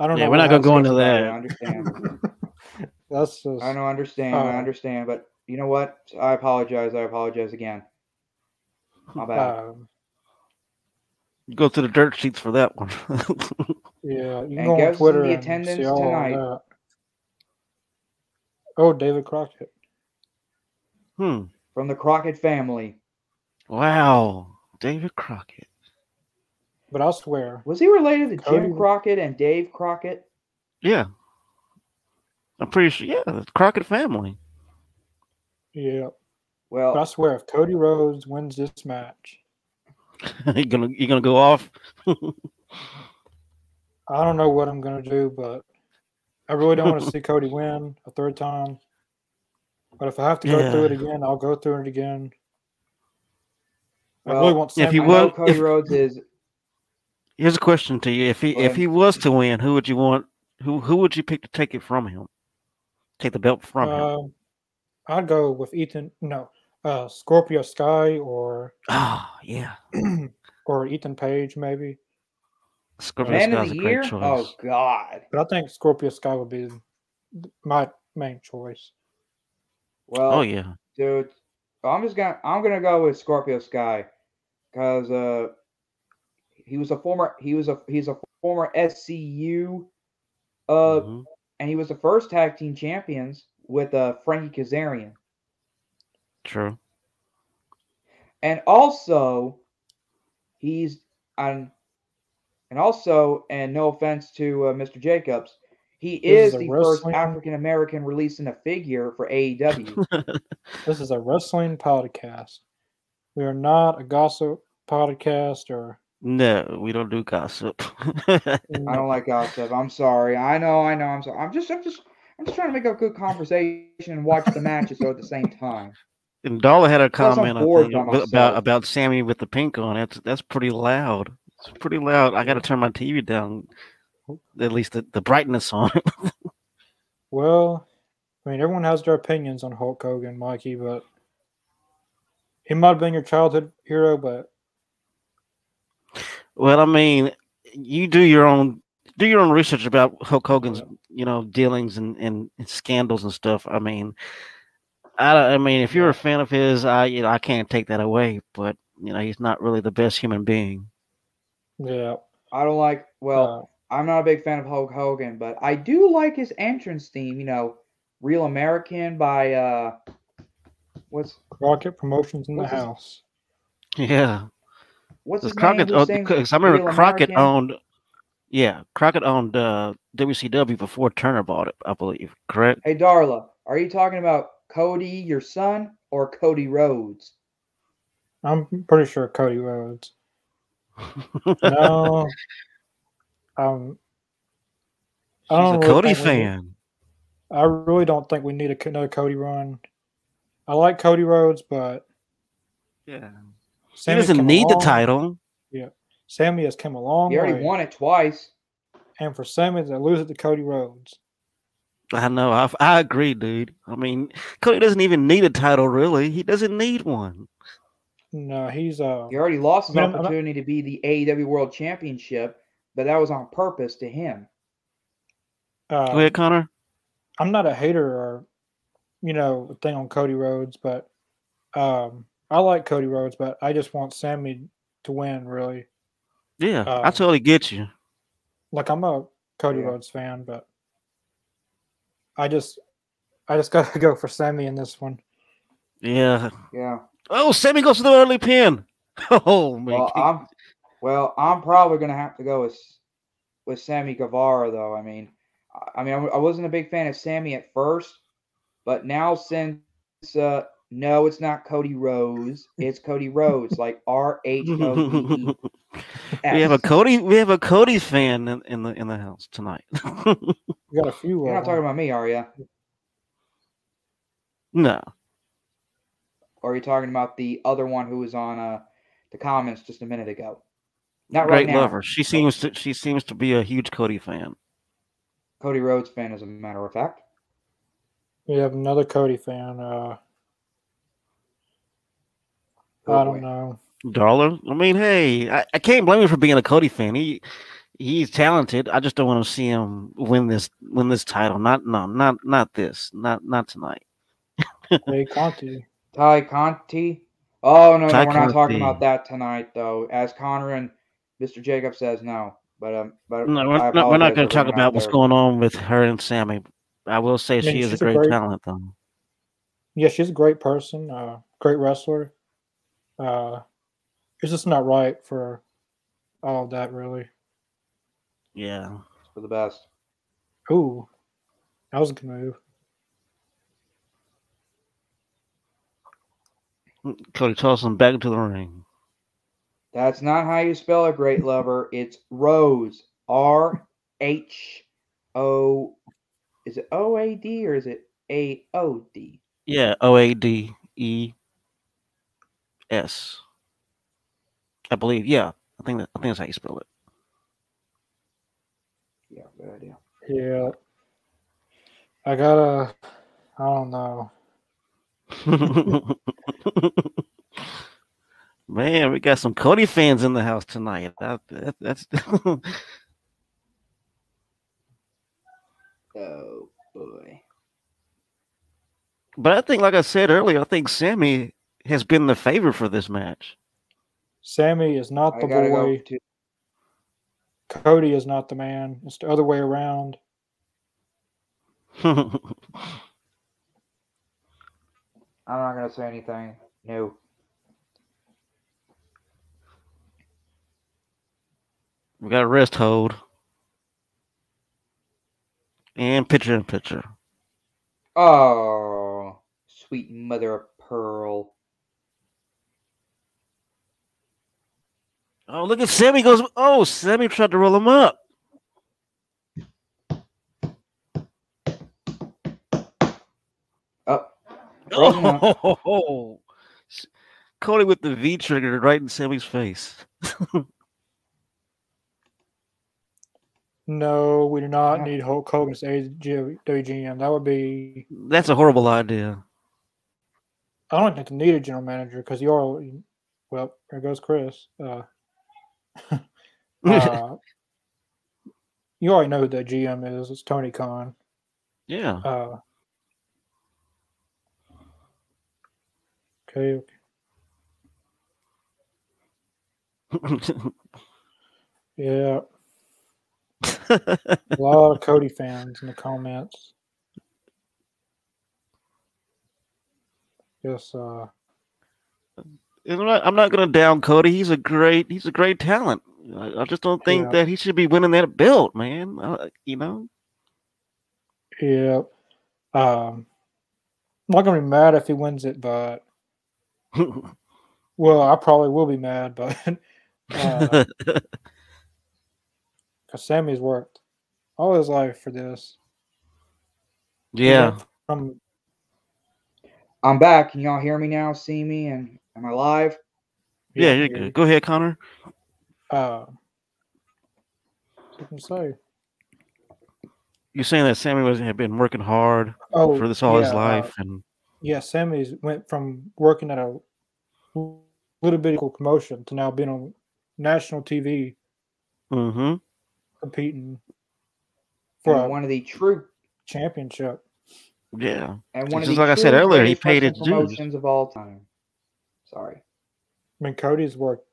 I don't Yeah, know. we're not gonna go into that. I understand. That's just. I know, understand. I Oh. understand. But you know what? I apologize. I apologize again. My bad. Um, Go to the dirt sheets for that one. yeah, you can And go on guess who's in Twitter the and attendance see all of tonight? that. Oh, David Crockett. Hmm. From the Crockett family. Wow, David Crockett. But I'll swear, Was he related to Cody- Jim Crockett and Dave Crockett? Yeah, I'm pretty sure. Yeah, the Crockett family. yeah. Well, But I swear, if Cody Rhodes wins this match, you're gonna you gonna go off? I don't know what I'm gonna do, but I really don't want to see Cody win a third time. But if I have to go through it again, I'll go through it again. I Well, really want if Sammy he I would- Cody if- Rhodes is Here's a question to you: If he if he was to win, who would you want? Who who would you pick to take it from him? Take the belt from him? Um, I'd go with Ethan. No, uh, Scorpio Sky or Ah, yeah. or Ethan Page maybe. Scorpio man Sky's of a the great year. choice. Oh God. But I think Scorpio Sky would be my main choice. Well, oh yeah. dude, I'm just gonna I'm gonna go with Scorpio Sky because uh he was a former he was a he's a former SCU uh Mhm. and he was the first tag team champions with uh Frankie Kazarian True. and also he's on and also and no offense to uh, Mr. Jacobs he is is a the first African American releasing a figure for AEW. This is a wrestling podcast. We are not a gossip podcast or. No, we don't do gossip. I don't like gossip. I'm sorry. I know. I know. I'm sorry. I'm just. I'm just. I'm just trying to make a good conversation and watch the matches though at the same time. and Dollar had a comment think, by ab- myself. about about Sammy with the pink on. That's that's pretty loud. It's pretty loud. I got to turn my TV down. At least the, the brightness on it. Well, I mean, everyone has their opinions on Hulk Hogan, Mikey, but he might have been your childhood hero, but Well, I mean, you do your own do your own research about Hulk Hogan's, you know, dealings and, and, and scandals and stuff. I mean, I I mean, if you're a fan of his, I you know I can't take that away. But you know, he's not really the best human being. yeah. I don't like. Well, uh, I'm not a big fan of Hulk Hogan, but I do like his entrance theme. You know, "Real American" by uh, what's Crockett Promotions in the What's his- house. Yeah, what's his Crockett, name? who oh, because I remember Real Crockett American? owned. Yeah, Crockett owned uh, WCW before Turner bought it, I believe. Correct? Hey, Darla, are you talking about Cody, your son, or Cody Rhodes? I'm pretty sure Cody Rhodes. no. Um, I She's don't a really Cody think we fan. I really don't think we need a, another Cody run. I like Cody Rhodes, but Yeah. He doesn't come a need the long- title. Sammy has come a long He already way, won it twice. and for Sammy to lose it to Cody Rhodes, I know. I, I agree, dude. I mean, Cody doesn't even need a title, really. He doesn't need one. no, he's uh, He already lost his I mean, not- opportunity to be the AEW World Championship, but that was on purpose to him. uh Go ahead, Connor. I'm not a hater or you know thing on Cody Rhodes, but um, I like Cody Rhodes, but I just want Sammy to win. Really, Yeah, I uh, totally get you. like I'm a Cody Yeah. Rhodes fan, but I just I just got to go for Sammy in this one. Yeah. Yeah. Oh, Sammy goes to the early pin. Oh man. Well, I'm well. I'm probably gonna have to go with with Sammy Guevara, though. I mean, I- I mean, I, w- I wasn't a big fan of Sammy at first, but now since uh, no, it's not Cody Rose, it's Cody Rhodes, like R H O D E S. we have a Cody. We have a Cody fan in, in the in the house tonight. We got a few. You're not talking about me, are you? no. Or are you talking about the other one who was on uh, the comments just a minute ago? Not Great right now. lover. She seems to. She seems to be a huge Cody fan. Cody Rhodes fan, as a matter of fact. We have another Cody fan. Uh, Oh, I don't know. Darla. I mean, hey, I, I can't blame him for being a Cody fan. He he's talented. I just don't want to see him win this win this title. Not no, not not this. Not not tonight. Hey Conti. Tay Conti. Oh no, Ty no, we're not talking about that tonight, though. As Connor and Mr. Jacob says, no. But um, but No, we're not, we're not going to talk about out what's there. going on with her and Sammy. I will say I mean, she is a she's a great, great- talent, though. Yeah, she's a great person, uh, great wrestler. Uh, it's just not right for all of that, really. Yeah. for the best. Ooh, that was a good move. Cody tosses him back into the ring. That's not how you spell a great lover. It's Rose. R H O. Is it O A D or is it A O D? Yeah, O A D E S. I believe. Yeah, I think that, I think that's how you spell it. Yeah, good idea. Yeah, I gotta. I don't know. it. Man, we got some Cody fans in the house tonight. That, that, that's Oh boy. but I think, like I said earlier, I think Sammy has been the favorite for this match. Sammy is not the gotta go boy. to Cody is not the man. It's the other way around. I'm not gonna say anything. No. We got a wrist hold. And picture in picture. Oh, sweet mother of pearl. Oh, look at Sammy goes. Oh, Sammy tried to roll him up. Up. Oh, up. Oh, Cody with the V trigger right in Sammy's face. No, we do not Yeah. need Hulk Hogan's WGM. That would be. That's a horrible idea. I don't think they need a general manager because you are. Well, there goes Chris. Uh, uh, you already know who the GM is. It's Tony Khan. yeah. Uh, okay. okay. Yeah. A lot of Cody fans in the comments. Yes, uh, I'm not, I'm not going to down Cody. He's a great. He's a great talent. I, I just don't think Yeah. that he should be winning that belt, man. Uh, you know. yeah. Um, I'm not gonna be mad if he wins it, but well, I probably will be mad, but Uh, 'cause Sammy's worked all his life for this. Yeah. went From I'm back. Can y'all hear me now? See me? And am I live? Yeah, you're good. Go ahead, Connor. Uh, what I say? You're saying that Sammy was had been working hard Oh, for this all his yeah, uh, life, and yeah, Sammy's went from working at a little bitty promotion to now being on national TV hmm competing for And a one of the true championship. yeah, and one of Just the like I said true earlier, he paid wrestling his dues. promotions of all time. Sorry. I mean, Cody's worked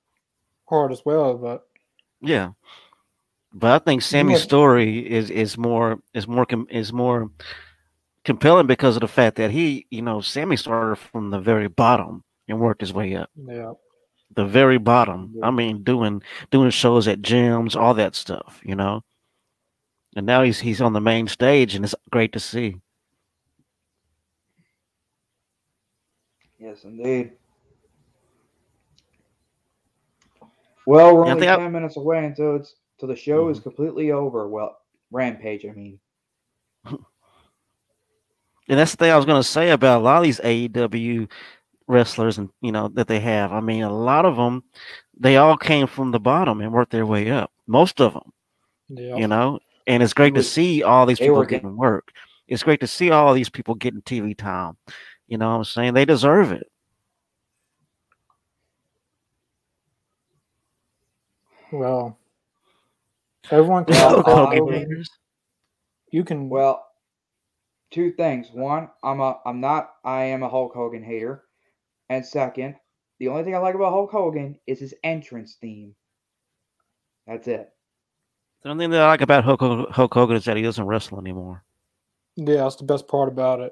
hard as well, but yeah. But I think Sammy's what- story is is more is more is more compelling because of the fact that he, you know, Sammy started from the very bottom and worked his way up. yeah, The very bottom. I mean, doing doing shows at gyms, all that stuff, you know. And now he's he's on the main stage, and it's great to see. Yes, indeed. Well, we're only think I- ten minutes away until it's till the show Mm-hmm. is completely over. Well, Rampage, I mean. And that's the thing I was going to say about a lot of these AEW wrestlers, and you know that they have. I mean, a lot of them, they all came from the bottom and worked their way up. Most of them, yeah. you know. And it's great to was- see all these people were getting work. It's great to see all these people getting TV time. You know what I'm saying? They deserve it. Well, everyone can. Well, Hulk uh, Hogan Hogan. haters. You can. Well, two things. One, I'm a I'm not I am a Hulk Hogan hater. And second, the only thing I like about Hulk Hogan is his entrance theme. That's it. The only thing that I like about Hulk Hogan, Hulk Hogan is that he doesn't wrestle anymore. yeah, that's the best part about it.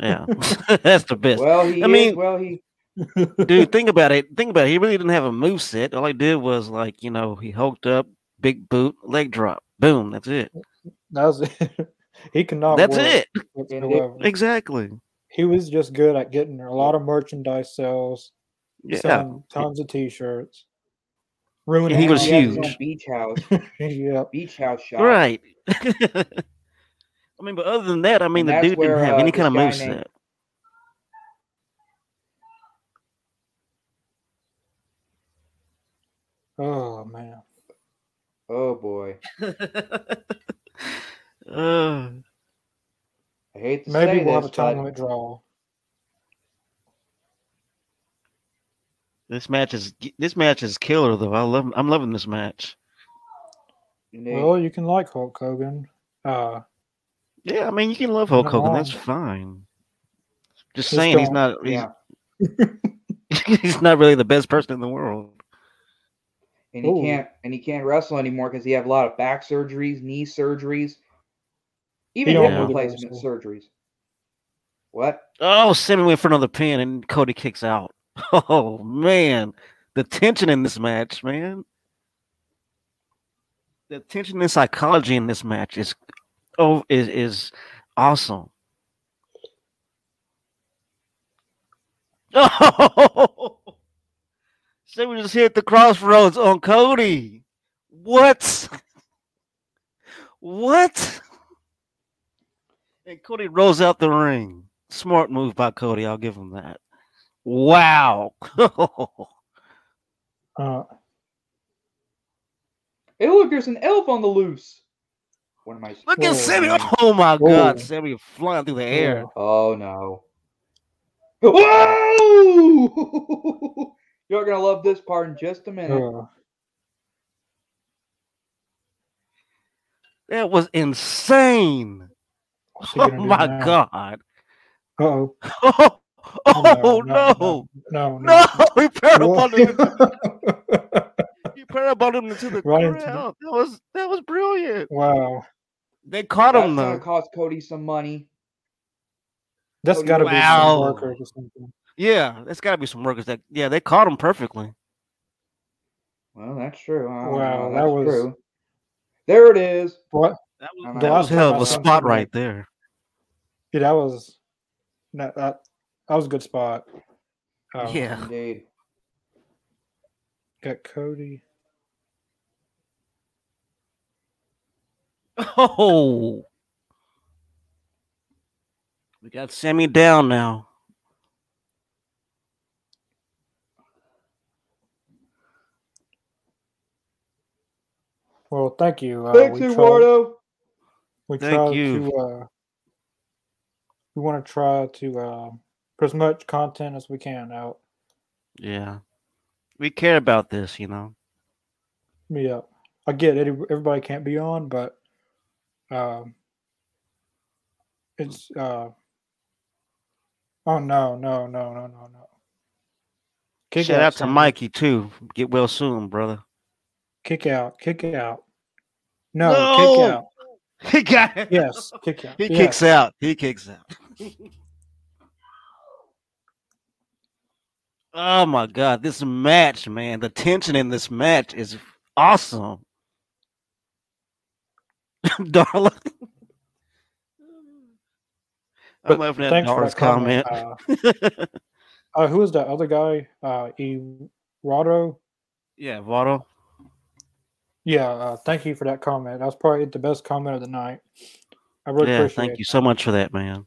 Yeah, that's the best. Well, he I is, mean- well he Dude, think about it. Think about it. He really didn't have a move set. All he did was like, you know, he hulked up, big boot, leg drop, boom. That's it. that was it. he cannot. That's work it. whatsoever. Exactly. He was just good at getting a lot of merchandise sales, Yeah. selling tons of T-shirts, ruining. He was he huge. beach house, yeah, beach house shop. Right. I mean, but other than that, I mean, And the dude where, didn't have uh, any kind of this move named- set. Oh man. Oh boy, uh, I hate to Maybe say we'll this, have a time but limit draw. this match is this match is killer though. I love I'm loving this match. indeed. Well, you can like Hulk Hogan. Uh, Yeah, I mean you can love Hulk Not Hogan. That's fine. Just Just saying he's don't- he's, yeah, he's not really the best person in the world. and he Ooh. can't and he can't wrestle anymore because he have a lot of back surgeries, knee surgeries, even don't hip replacement wrestle. surgeries. What? Oh, Sammy went for another pin and Cody kicks out. Oh man, the tension in this match, man. The tension and psychology in this match is oh is is awesome. Oh, Sammy just hit the crossroads on Cody. What? What? And Cody rolls out the ring. Smart move by Cody. I'll give him that. Wow. uh, Hey, look, there's an elf on the loose. What am I? Look at Whoa, Sammy. man. Oh my God. Whoa. Sammy flying through the air. Oh no! Whoa! You're gonna love this part in just a minute. uh, That was insane. What's he Oh my now? God. Uh-oh. Oh, oh no. no, no, No, he parabolic him, he parabolic him into the Right into the- crowd. That was that was brilliant. wow, They caught That's him gonna though. cost Cody some money. that's Cody got to be Wow. some workers or something. Yeah, that's got to be some workers that. Yeah, they caught him perfectly. Well, that's true. Wow, know, that that's was- true. There it is. What? That was, that was hell of a spot something. right there. Yeah, that was that, that, that was a good spot. Um, yeah. Indeed. Got Cody. Oh. We got Sammy down now. Well, thank you. Uh, Thanks, Eduardo we Thank try you. to uh, we want to try to uh, put as much content as we can out. Yeah, we care about this, you know. Yeah, I get it. Everybody can't be on, but um, it's uh, oh no, no, no, no, no, no. Kick Shout out to Sammy. Mikey too. Get well soon, brother. Kick out, kick out. No, No! kick out. He got it. Yes, kick out. He yes. kicks out. He kicks out. oh my god, this match, man. The tension in this match is awesome. Darla. I'm laughing at thanks for Darla's that comment. comment. Uh, uh, who is that other guy? Uh, E. Rado. yeah, Votto. Yeah, uh, thank you for that comment. That was probably the best comment of the night. I really Yeah, appreciate thank it. you so much for that, man.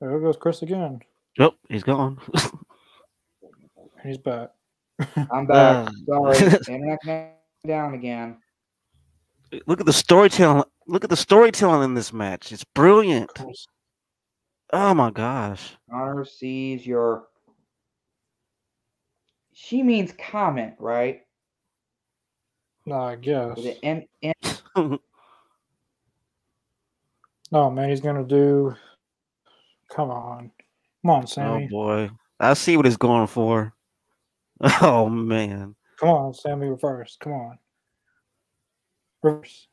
There goes Chris again. Oh, he's gone. He's back. I'm back. Um, Sorry, internet came down again. Look at the storytelling. Look at the storytelling in this match. It's brilliant. Oh my gosh. Connor sees your. She means comment, right? No, I guess. With an M- M- No, man, he's gonna do. Come on, come on, oh, Sammy. Oh boy. I see what he's going for. Oh man. Come on, Sammy, reverse. Come on, reverse.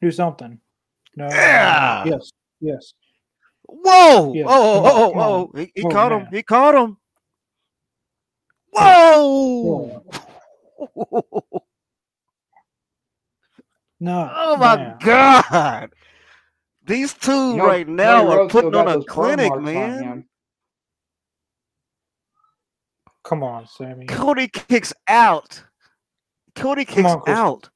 Do something. No. Yeah. Yes. Yes. Whoa! Yeah, oh, oh, come on, oh, oh, oh! He, he Oh, caught him. He caught him. Whoa! No. oh my man. god! These two you know, right now Cody are Rhodes putting on a clinic, marks on man. Come on, Sammy. Cody kicks out. Cody Come kicks on, Chris. out.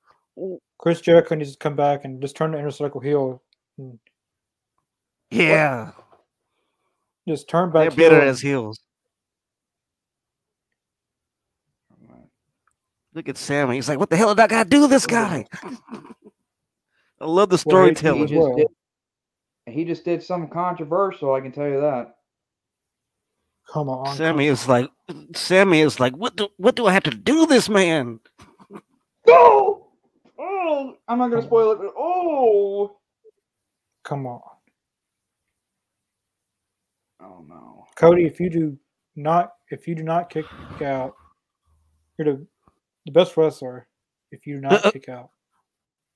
Chris Jericho needs to come back and just turn the inner circle heel. and Yeah, Just turn they're back. better heel as heels. Look at Sammy. He's like, "What the hell did I gotta do with this guy?" I love the Well, he- He storytelling. just, well. did, he just did something controversial, I can tell you that. Come on. Sammy is like, Sammy is like, "What do what do I have to do, this man?" Go! Oh! I'm not going to spoil it, but oh! Come on. Oh, no. Cody, if you do not if you do not kick out, you're the, the best wrestler if you not Uh, kick out.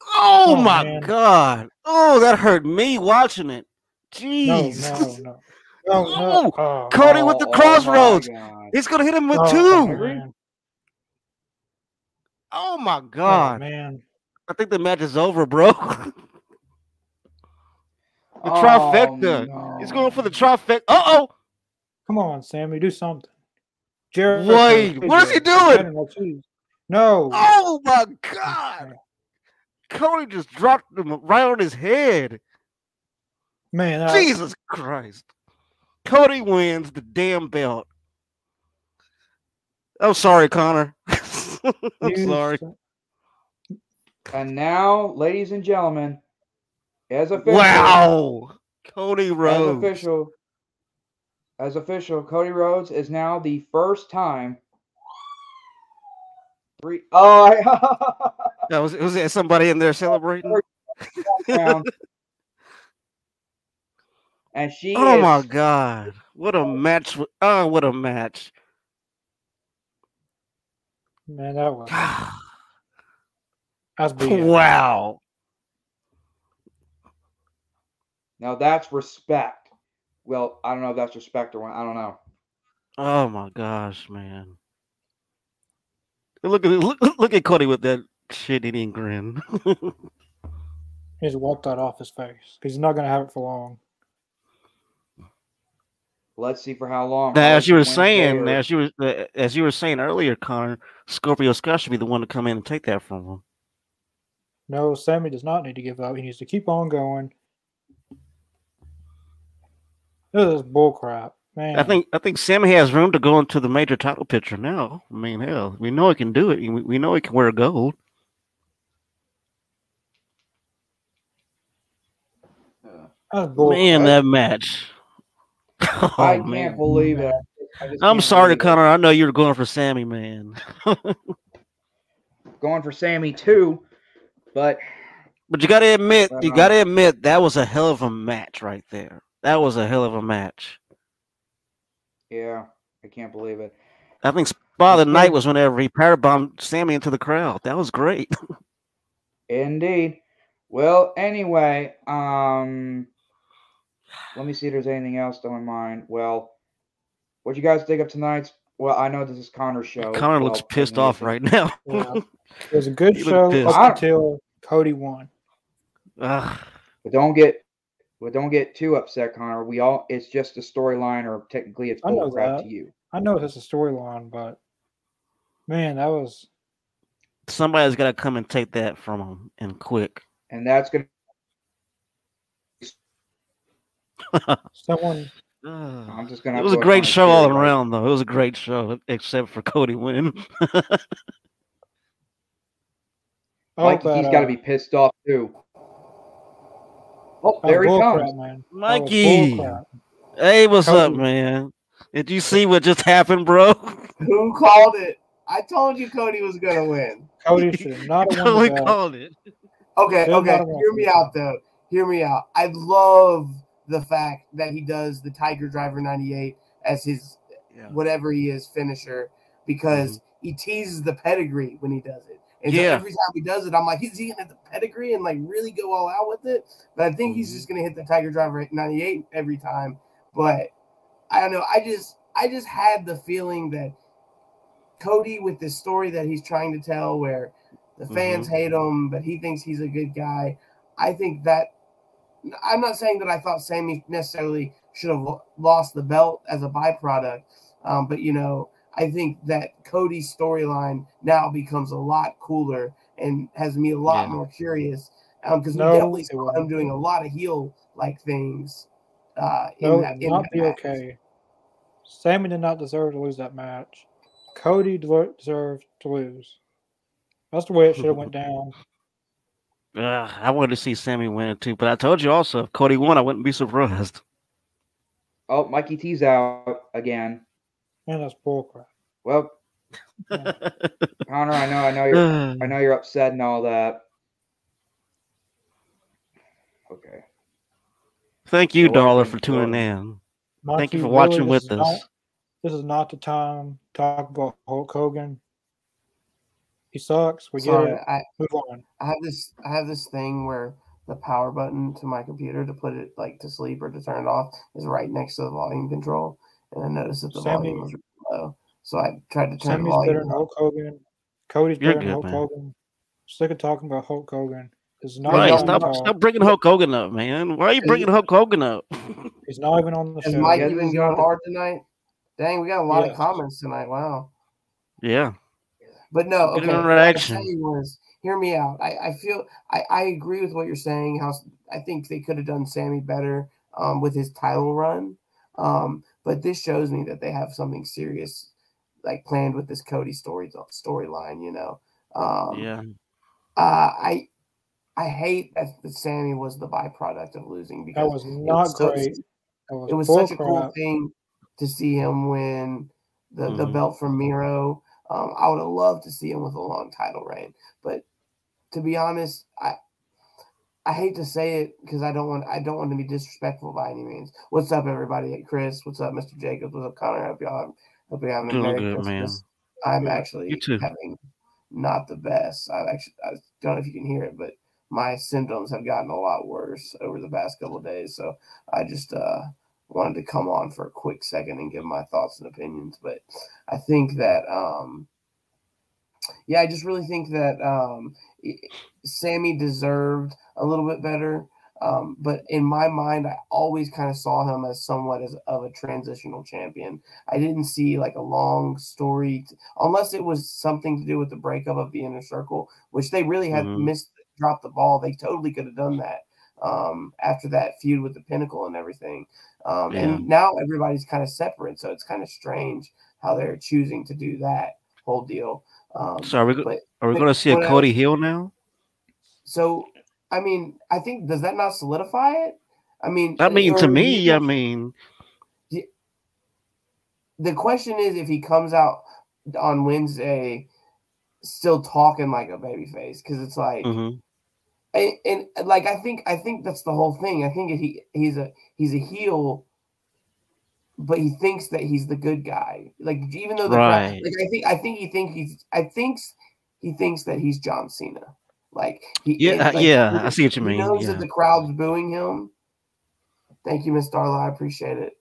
Oh, Oh, my man. god! Oh, that hurt me watching it. No, Jeez, no, no. No, no. Oh, Cody with the Oh, oh crossroads. God. he's gonna hit him with oh, two. man. Oh my Oh, god! man. I think the match is over, bro. the Oh, trifecta. He's going for the no. trifecta. Uh oh! Come on, Sammy, do something. Jared, Wait, what is he doing? No. Oh my god! Cody just dropped him right on his head. Man, that, Jesus Christ. Cody wins the damn belt. I'm sorry, Connor. I'm you- sorry. And now, ladies and gentlemen, as official, Wow. Cody as Rhodes. official, as official, Cody Rhodes is now the first time. Three. Oh, I, That was, was there somebody in there oh, celebrating? and she. Oh is, my god. What a oh. match. Oh, what a match. man, that was that's BS. wow. Now that's respect. Well, I don't know if that's respect or what. I don't know. Oh my gosh, man. Look at look, look at Cody with that shit eating grin. He just wiped that off his face because he's not gonna have it for long. Let's see for how long. now, as you were saying, or- as you were uh, as you were saying earlier, Connor, Scorpio Scott should be the one to come in and take that from him. No, Sammy does not need to give up. He needs to keep on going. This is bullcrap, man. I think I think Sammy has room to go into the major title picture now. I mean, hell, we know he can do it. We, we know he can wear gold. That's bull Man, crap. that match. Oh, I man. can't believe it. I just I'm sorry, believe it. Connor. I know you were going for Sammy, man. Going for Sammy too, but But you got to admit, you got to uh, admit that was a hell of a match right there. That was a hell of a match. Yeah, I can't believe it. I think spot of the night was whenever he powerbombed Sammy into the crowd. That was great. Indeed. Well, anyway, um, let me see if there's anything else on mind. Well, what you guys think of tonight's? Well, I know this is Connor's show. Connor well, looks pissed off right now. Yeah. It was a good He show pissed. up until Cody won. Ugh. But don't get, but don't get too upset, Connor. We all, it's just a storyline, or technically it's I know bullcrap to you. I know this is a storyline, but man, that was Somebody's got to come and take that from him and quick. And that's gonna. someone. I'm just gonna. It was a great show all around, though. It was a great show, except for Cody winning. Oh, Mikey, but, he's got to uh, be pissed off too. Oh, oh, there he bullcrap, comes. man. Mikey. bullcrap. hey, what's up, man? Did you see what just happened, bro? Who called it? I told you Cody was gonna win. Cody should not have won Cody called it. Okay, Still okay. Hear me out though. Hear me out. I love the fact that he does the Tiger Driver 98 as his Yeah. whatever he is finisher because mm-hmm. he teases the pedigree when he does it. And Yeah. every time he does it, I'm like, is he gonna hit the pedigree and like really go all out with it? But I think he's Mhm. just gonna hit the Tiger Driver at 98 every time. But I don't know. I just I just had the feeling that Cody with this story that he's trying to tell where the fans hate him, but he thinks he's a good guy. I think that I'm not saying that I thought Sammy necessarily should have lost the belt as a byproduct, um, but you know, I think that Cody's storyline now becomes a lot cooler and has me a lot Yeah. more curious because No, we definitely it saw him doing a lot of heel like things. Uh, in No, that, in not that be match. okay. Sammy did not deserve to lose that match. Cody deserved to lose. That's the way it should have went down. Ugh, I wanted to see Sammy win it too, but I told you also if Cody won, I wouldn't be surprised. Oh, Mikey T's out again. Man, that's bullcrap. Well, Connor, I know, I know you're, I know you're upset and all that. Okay. Thank you, So what do you Dollar, for tuning Jordan? in. Thank you for watching this with us. not- this is not the time to talk about Hulk Hogan. He sucks. We Sorry, get it. I, Move on. I have this I have this thing where the power button to my computer to put it like to sleep or to turn it off is right next to the volume control, and I noticed that the Sammy- volume was really low, so I tried to turn the Sammy's better than up. Hulk Hogan. Cody's You're better than Hulk man. Hogan. Sick of talking about Hulk Hogan. This is not Right, stop, stop bringing Hulk Hogan up, man. Why are you bringing Hulk Hogan up? He's not even on the Has show. Mike Yeah, even this is gone not the- hard tonight? Dang, we got a lot Yes. of comments tonight. Wow. yeah, But no, Good okay. What I'm interaction. was, hear me out. I, I feel I, I agree with what you're saying. How s- I think they could have done Sammy better um, with his title run. Um, but this shows me that they have something serious like planned with this Cody story storyline. You know. Um, yeah. Uh, I I hate that the Sammy was the byproduct of losing because That was it not so- great. That was, it was bull such a cool thing to see him win the, the Mhm. belt from Miro. Um, I would have loved to see him with a long title reign, but to be honest, I I hate to say it because I don't want I don't want to be disrespectful by any means. What's up, everybody? Chris, what's up, Mr. Jacobs? What's up, Connor? Hope y'all hope you're having a Doing good, man. I'm actually having not the best. I've actually I don't know if you can hear it, but my symptoms have gotten a lot worse over the past couple of days. So I just uh wanted to come on for a quick second and give my thoughts and opinions. But I think that um yeah, I just really think that um Sammy deserved a little bit better. Um, but in my mind, I always kind of saw him as somewhat as of a transitional champion. I didn't see like a long story, t- unless it was something to do with the breakup of the inner circle, which they really had Mhm. missed dropped the ball. They totally could have done that um, after that feud with the Pinnacle and everything. Um, Yeah. And now everybody's kind of separate, so it's kind of strange how they're choosing to do that whole deal. Um, So are we, go- but are we going to see a Cody Hill now? so I mean, I think does that not solidify it? I mean, I mean, to me, he- I mean, the question is if he comes out on Wednesday still talking like a babyface because it's like mhm. and, and like I think I think that's the whole thing. I think he he's a he's a heel, but he thinks that he's the good guy. Like even though Right. like I think I think he thinks he's I thinks he thinks that he's John Cena. Like he Yeah, like, yeah, he- I see what you he mean, knows yeah. that the crowd's booing him. Thank you, Miss Darla. I appreciate it.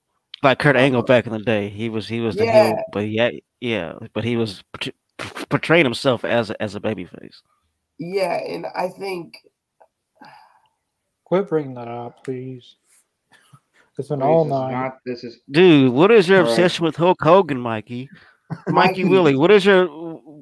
like Kurt Angle um, back in the day, he was he was the Yeah. heel, but yeah, yeah, but he was portray- portraying himself as a, as a babyface. Yeah, and I think Quit bringing that up, please. It's been Please, all this night. not- this is Dude, what is your All right. obsession with Hulk Hogan, Mikey? Mikey, Willie, what is your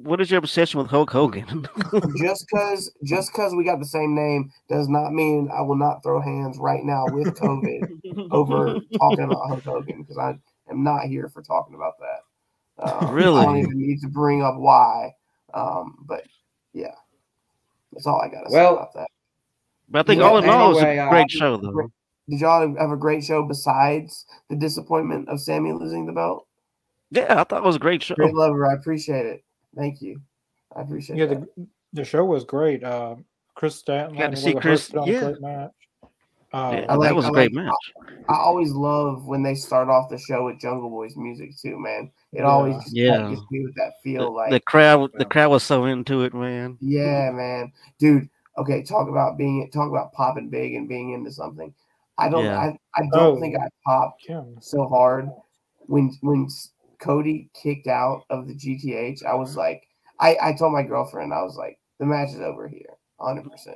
what is your obsession with Hulk Hogan? just because just because we got the same name does not mean I will not throw hands right now with COVID over talking about Hulk Hogan because I am not here for talking about that. Um, I Really? don't even need to bring up why. Um, but yeah, that's all I got to say about that. But I think Well, all in all, it was anyway, a uh, great show, though. Did y'all have a great show besides the disappointment of Sammy losing the belt? Yeah, I thought it was a great show. Great lover, I appreciate it. Thank you. I appreciate Yeah, that. the the show was great. Uh, Chris Stanton Got to see Chris- Hurst put on yeah. a great match. Uh, Yeah, I like- that was a great like- match. I always love when they start off the show with Jungle Boy's music too, man. It Yeah. always just Yeah. gets me with that The, feel like the crowd, the crowd was so into it, man. Yeah, man. Dude, okay, talk about being talk about popping big and being into something. I don't Yeah. I, I don't Oh. think I popped Kim. so hard when when Cody kicked out of the GTH. I was uh-huh. like I, I told my girlfriend, I was like, the match is over here, 100%. Uh-huh.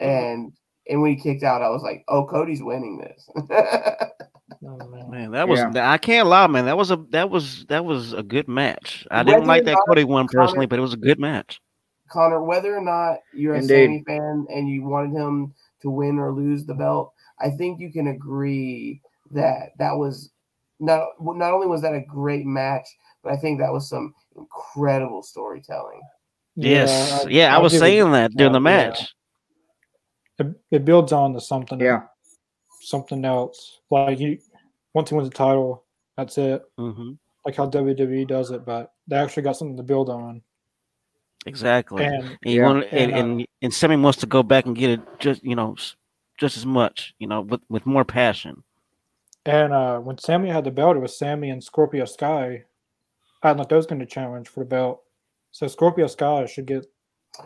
And and when he kicked out, I was like, oh, Cody's winning this. Oh, man. Man, that was Yeah. I can't lie, man. That was a that was that was a good match. I didn't Whether like that Cody one Connor- personally, but it was a good match. Connor, whether or not you're a Indeed. Sammy fan and you wanted him to win or lose the belt, I think you can agree that that was not not only was that a great match, but I think that was some incredible storytelling. Yes, I- yeah, I, I'll was give it- saying that during the uh, yeah. match. It, it builds on to something. yeah. Something else. Like you, once he wins the title, that's it. hmm Like how WWE does it, but they actually got something to build on. Exactly. And, And you Yeah. want, and, And, uh, and and Sammy wants to go back and get it just you know just as much, you know, with with more passion. And uh, when Sammy had the belt, it was Sammy and Scorpio Sky. I thought those going to challenge for the belt. So Scorpio Sky should get,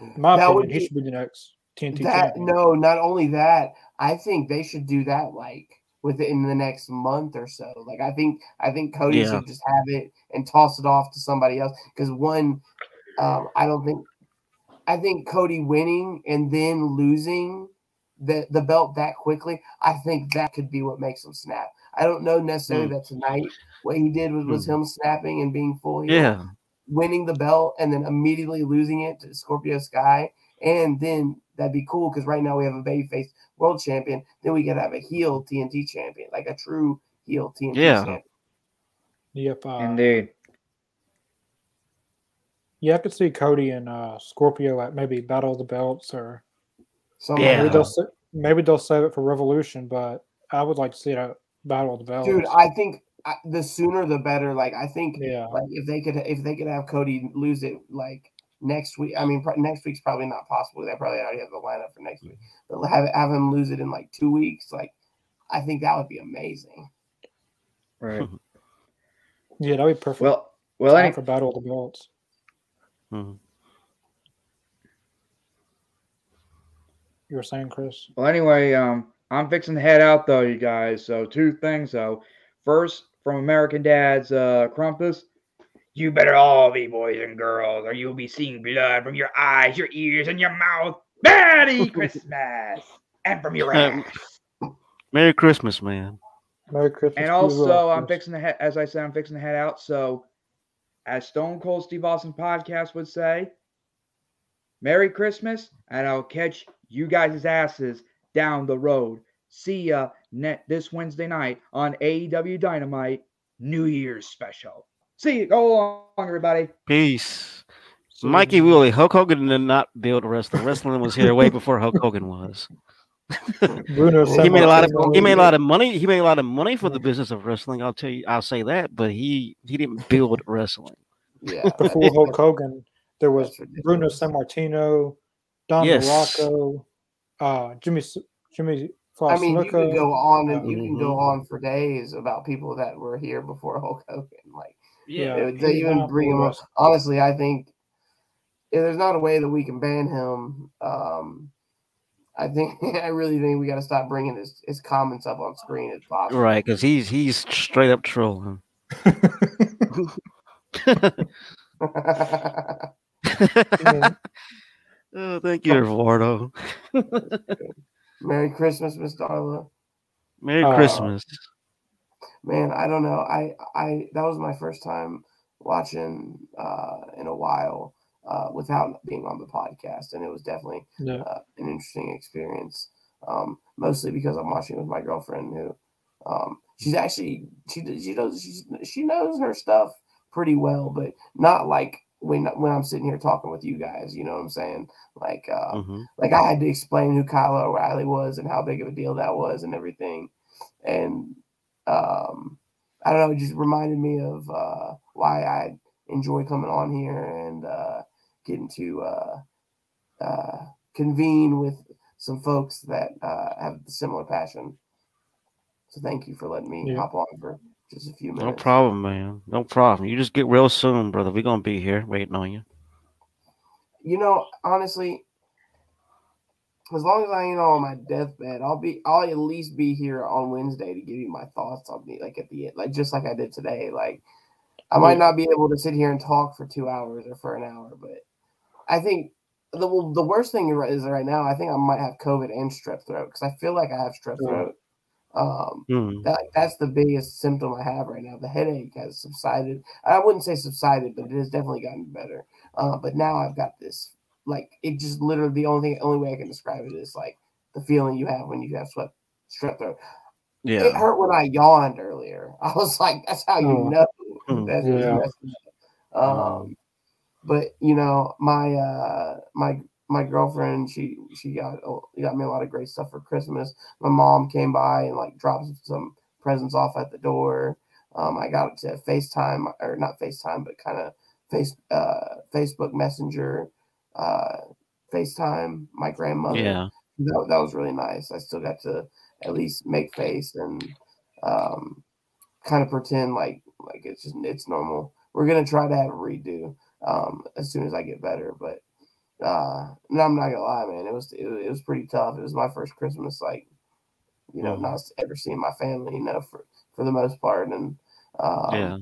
in my That would opinion, he should be the next TNT That champion. no, not only that, I think they should do that like within the next month or so. Like I think I think Cody Yeah. should just have it and toss it off to somebody else because one, um, I don't think I think Cody winning and then losing the the belt that quickly. I think that could be what makes him snap. I don't know necessarily Hmm. that tonight what he did was, was him snapping and being full heel, Yeah, winning the belt and then immediately losing it to Scorpio Sky. And then that'd be cool because right now we have a babyface world champion. Then we could have a heel TNT champion, like a true heel TNT Yeah. champion. Yep. Uh, Indeed. yeah, I could see Cody and uh, Scorpio at maybe Battle of the Belts, or Something Yeah. maybe they'll maybe they'll save it for Revolution. But I would like to see it at Battle of the Belts. dude, I think the sooner the better. Like I think yeah, like if they could if they could have Cody lose it like next week. I mean, pro- next week's probably not possible. They probably already have the lineup for next week. But have have him lose it in like two weeks. Like I think that would be amazing. Right. yeah, that'd be perfect. Well, well, time any, for Battle of the Belts. Mhm. You were saying, Chris? well, anyway, um, I'm fixing to head out though, you guys. So two things though. First, from American Dad's uh, Krampus, you better all be boys and girls, or you'll be seeing blood from your eyes, your ears, and your mouth. Merry Christmas, and from your Um, ass. Merry Christmas, man. Merry Christmas. And also, uh, I'm Chris. fixing to head, as I said, I'm fixing to head out. So, as Stone Cold Steve Austin podcast would say, Merry Christmas, and I'll catch you guys' asses down the road. See ya net this Wednesday night on AEW Dynamite New Year's special. See you. Go along, everybody. Peace. So, Mikey Woolley, Hulk Hogan did not build wrestling. Wrestling was here way before Hulk Hogan was. Bruno He made a lot of he made a lot of money. He made a lot of money for the business of wrestling. I'll tell you, I'll say that. But he he didn't build wrestling. Yeah. before Hulk Hogan. There was That's ridiculous. Bruno Sammartino, Don Yes. Muraco, uh, Jimmy S- Jimmy I mean, you can go on and you can go Mhm. on for days about people that were here before Hulk Hogan. Like, Yeah, they, they even bring him up. Honestly, I think if there's not a way that we can ban him. Um, I think I really think we got to stop bringing his, his comments up on screen as possible. Right, because he's he's straight up trolling. Yeah. oh, thank you, Eduardo. Merry Christmas, Miss Darla. Merry Uh, Christmas. Man, I don't know. I I that was my first time watching uh, in a while uh, without being on the podcast, and it was definitely Yeah. uh, an interesting experience. Um, mostly because I'm watching with my girlfriend, who um, she's actually she she does she's, she knows her stuff pretty well, but not like when when I'm sitting here talking with you guys. You know what I'm saying? Like uh, Mhm. like I had to explain who Kyle O'Reilly was and how big of a deal that was and everything. And um, I don't know, it just reminded me of uh, why I enjoy coming on here and uh, getting to uh, uh, convene with some folks that uh, have a similar passion. So thank you for letting me Yeah. hop on for just a few minutes. No problem, man. No problem. You just get real soon, brother. We're gonna be here waiting on you. You know, honestly, as long as I ain't on my deathbed, I'll be I'll at least be here on Wednesday to give you my thoughts on me, like at the end, like just like I did today. Like I might not be able to sit here and talk for two hours or for an hour, but I think the well, the worst thing is right now. I think I might have COVID and strep throat because I feel like I have strep mm. throat. Um, Hmm. that that's the biggest symptom I have right now. The headache has subsided. I wouldn't say subsided, but it has definitely gotten better. Uh, but now I've got this like it just literally the only thing only way I can describe it is like the feeling you have when you have sweat strep throat. Yeah. It hurt when I yawned earlier. I was like, that's how you Oh. know Hmm. that's Yeah. Um, but you know, my uh my my girlfriend, she she got oh, got me a lot of great stuff for Christmas. My mom came by and like dropped some presents off at the door. Um, I got to FaceTime or not FaceTime, but kind of face uh Facebook Messenger, uh FaceTime my grandmother Yeah. that, that was really nice. I still got to at least make face and um, kind of pretend like like it's just it's normal. We're gonna try to have a redo um, as soon as I get better, but uh, no, I'm not gonna lie, man. It was it, was- it was pretty tough. It was my first Christmas, like you know, Mhm. not ever seeing my family, you know, for for the most part, and um, Yeah.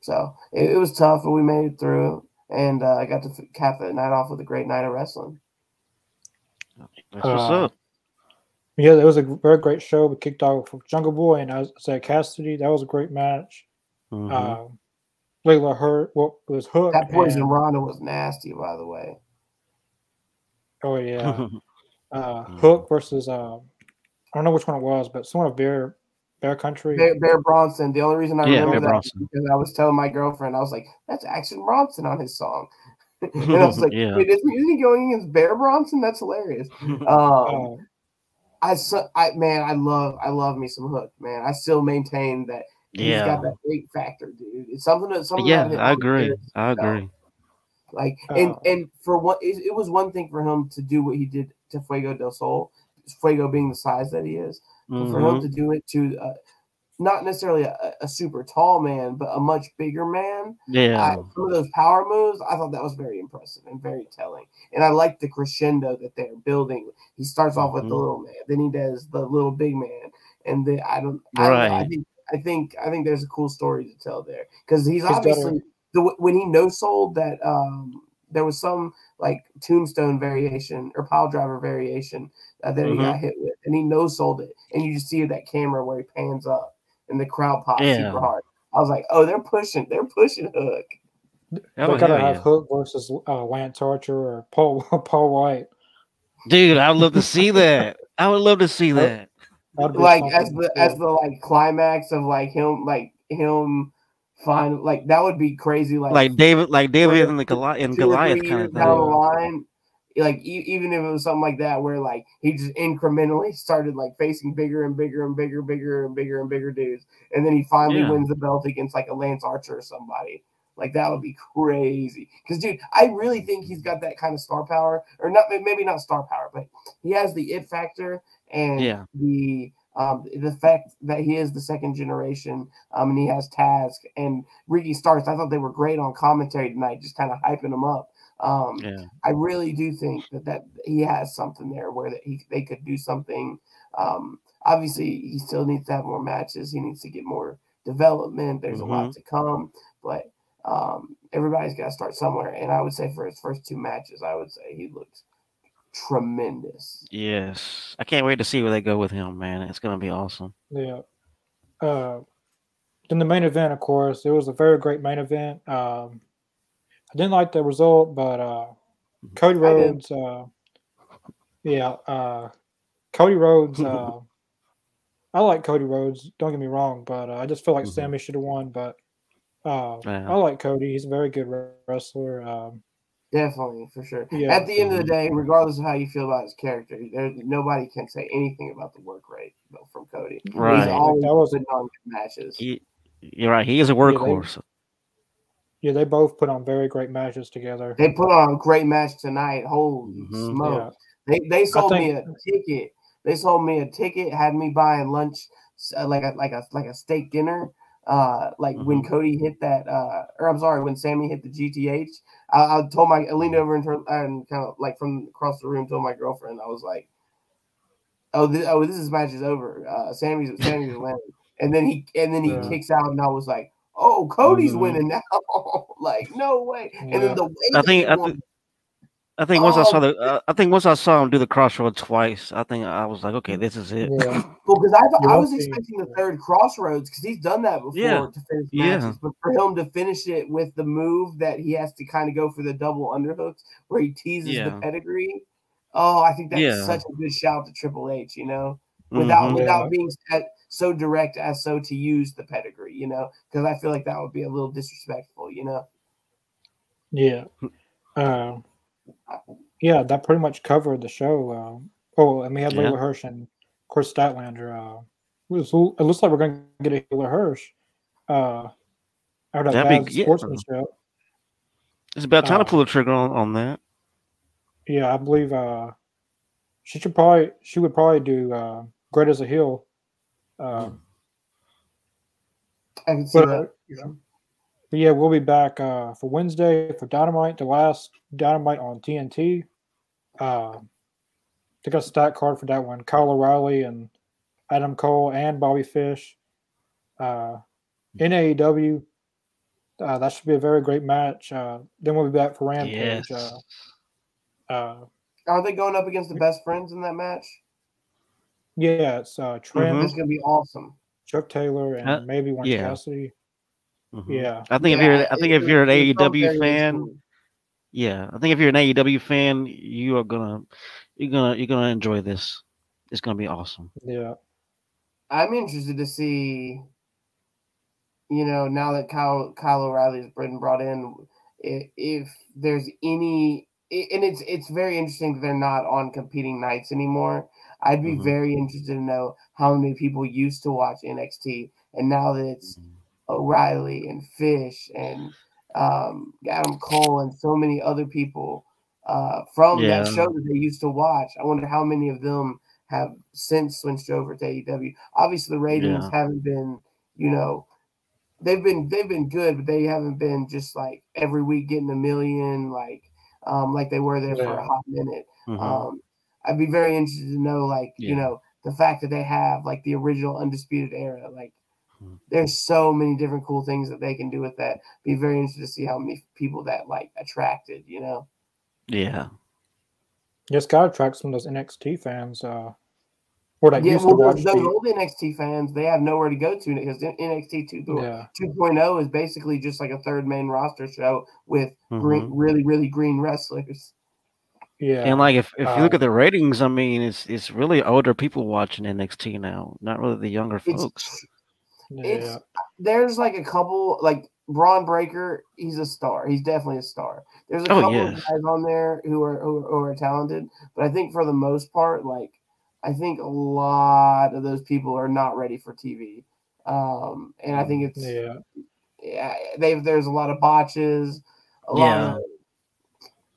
so it, it was tough, but we made it through. And uh, I got to f- cap the night off with a great night of wrestling. That's what's Uh, up. Yeah, it was a very great show. We kicked off with Jungle Boy and Isiah Kassidy. That was a great match. Mhm. Um, Leyla Hirsch, what was Hook? That poison and- Ronda was nasty, by the way. Oh yeah, uh, Mhm. Hook versus uh, I don't know which one it was, but someone of Bear Bear Country. Bear, Bear Bronson. The only reason I Yeah, remember Bear that Bronson. is because I was telling my girlfriend, I was like, "That's Action Bronson on his song," and I was like, Yeah. "Wait, isn't, isn't going against Bear Bronson? That's hilarious." Um, Uh, I, so, I man, I love, I love me some Hook, man. I still maintain that he's yeah. got that great factor, dude. It's something that something. Yeah, about him I agree. I agree. Like, and Uh, and for what it, it was one thing for him to do what he did to Fuego del Sol, Fuego being the size that he is. But for him Mhm. to do it to uh, not necessarily a, a super tall man, but a much bigger man. I, Yeah. some of those power moves, I thought that was very impressive and very telling. And I like the crescendo that they're building. He starts off with the Mhm. little man, then he does the little big man, and then I don't. I, don't know, I Right. think I think I think there's a cool story to tell there because he's obviously the when he no sold that um there was some like tombstone variation or pile driver variation uh, that he Mm-hmm. got hit with, and he no sold it, and you just see that camera where he pans up, and the crowd pops Yeah. super hard. I was like, oh, they're pushing, they're pushing Hook. they Oh, gotta have yeah. Hook versus uh, Lance Archer or Paul Paul White. Dude, I would love to see that. I would love to see that. Like as the cool. as the like climax of like him like him find like that would be crazy like Like David, like David Like, and the Goliath and Goliath kind years of down the thing. line like e- even if it was something like that where like he just incrementally started like facing bigger and bigger and bigger bigger and bigger and bigger dudes and then he finally Yeah. wins the belt against like a Lance Archer or somebody like that would be crazy because dude I really think he's got that kind of star power or not maybe not star power but he has the it factor and Yeah. the um, the fact that he is the second generation um, and he has Taz and Ricky Starks. I thought they were great on commentary tonight, just kind of hyping him up. Um, Yeah. I really do think that that he has something there where that he they could do something. Um, obviously, he still needs to have more matches. He needs to get more development. There's a lot to come, but um, everybody's got to start somewhere. And I would say for his first two matches, I would say he looks tremendous. Yes. I can't wait to see where they go with him, man. It's gonna be awesome. Yeah. Uh, then the main event, of course, it was a very great main event. Um, I didn't like the result, but uh, Cody Rhodes, uh, yeah, uh, Cody Rhodes. Uh, I like Cody Rhodes. Don't get me wrong, but uh, I just feel like Mhm. Sammy should have won. But uh, Yeah. I like Cody. He's a very good wrestler. Um, Definitely, for sure. Yeah. At the end of the day, regardless of how you feel about his character, there, nobody can say anything about the work rate though, from Cody. Right. He's always That was- putting on good matches. He, you're right. He is a workhorse. yeah, they both put on very great matches together. They put on a great match tonight. Holy Mhm. smokes! They they sold me a ticket. They sold me a ticket, had me buying lunch, uh, like a like a like a steak dinner. Uh, like when Mm-hmm. Cody hit that, uh, or I'm sorry, when Sammy hit the GTH, I, I told my I leaned over and, turned, and kind of like from across the room told my girlfriend, I was like, "Oh, this, oh, this is match is over. Uh, Sammy's Sammy's winning." And then he and then he Yeah. kicks out, and I was like, "Oh, Cody's Mhm. winning now!" like, no way. And then the way I think I, I think once I saw Oh. the uh, I think once I saw him do the Cross Rhodes twice, I think I was like, okay, this is it. Yeah, Well, because I, I was expecting the third Cross Rhodes because he's done that before Yeah. to finish Yeah. matches, but for him to finish it with the move that he has to kind of go for the double underhooks where he teases the pedigree. Oh, I think that's Yeah. such a good shout to Triple H. You know, without Mhm. without being s- so direct as so to use the pedigree. You know, because I feel like that would be a little disrespectful. You know. yeah, um, yeah. That pretty much covered the show. Um, oh, and we had Yeah. Leyla Hirsch and of course Statlander. Uh, it, was, it looks like we're going to get a Leyla Hirsch. Uh, out of That'd be- bad yeah. sportsmanship. It's about time Uh, to pull the trigger on, on that. Yeah, I believe uh, she should probably she would probably do uh, Great as a Heel. Uh, I can see but, that. uh, but yeah, we'll be back uh, for Wednesday for Dynamite, the last Dynamite on TNT. Uh, they got a stat card for that one. Kyle O'Reilly and Adam Cole and Bobby Fish. Uh, in AEW, uh, that should be a very great match. Uh, then we'll be back for Rampage. Yes. Uh, uh, Are they going up against the best friends in that match? yeah, it's uh, Trent, Mhm. It's gonna be awesome. Chuck Taylor, and Uh, maybe one yeah. Cassidy. Mhm. Yeah, I think if you're I think it- if you're an it- it felt AEW fan, cool. yeah, I think if you're an AEW fan, you are gonna you're gonna you're gonna enjoy this. It's gonna be awesome. yeah. I'm interested to see, you know, now that Kyle Kyle O'Reilly has been brought in, if, if there's any, and it's it's very interesting that they're not on competing nights anymore. I'd be Mhm. very interested to know how many people used to watch NXT, and now that it's O'Reilly and Fish and um, Adam Cole and so many other people uh, from Yeah. that show that they used to watch. I wonder how many of them have since switched over to AEW. Obviously, the ratings Yeah. haven't been, you know, they've been they've been good, but they haven't been just like every week getting a million, like um, like they were there for a hot minute. Mhm. Um, I'd be very interested to know, like, you know, the fact that they have like the original undisputed era. Like, There's so many different cool things that they can do with that. Be very interested to see how many people that like attracted. You know, yeah, Just got to attract some of those NXT fans. Uh, or that Yeah, used well, to watch those, those old NXT fans, they have nowhere to go to because NXT 2, yeah, 2.0 is basically just like a third main roster show with green, Mhm. really, really green wrestlers. yeah, And like if, if you look Uh, at the ratings, I mean, it's it's really older people watching NXT now, not really the younger It's folks. it's yeah, there's like a couple like Bron Breakker, he's a star. He's definitely a star. There's a Oh, couple of guys on there who are, who are who are talented, but I think for the most part, like I think a lot of those people are not ready for TV. Um, and I think it's yeah. yeah, they there's a lot of botches, a lot Yeah. of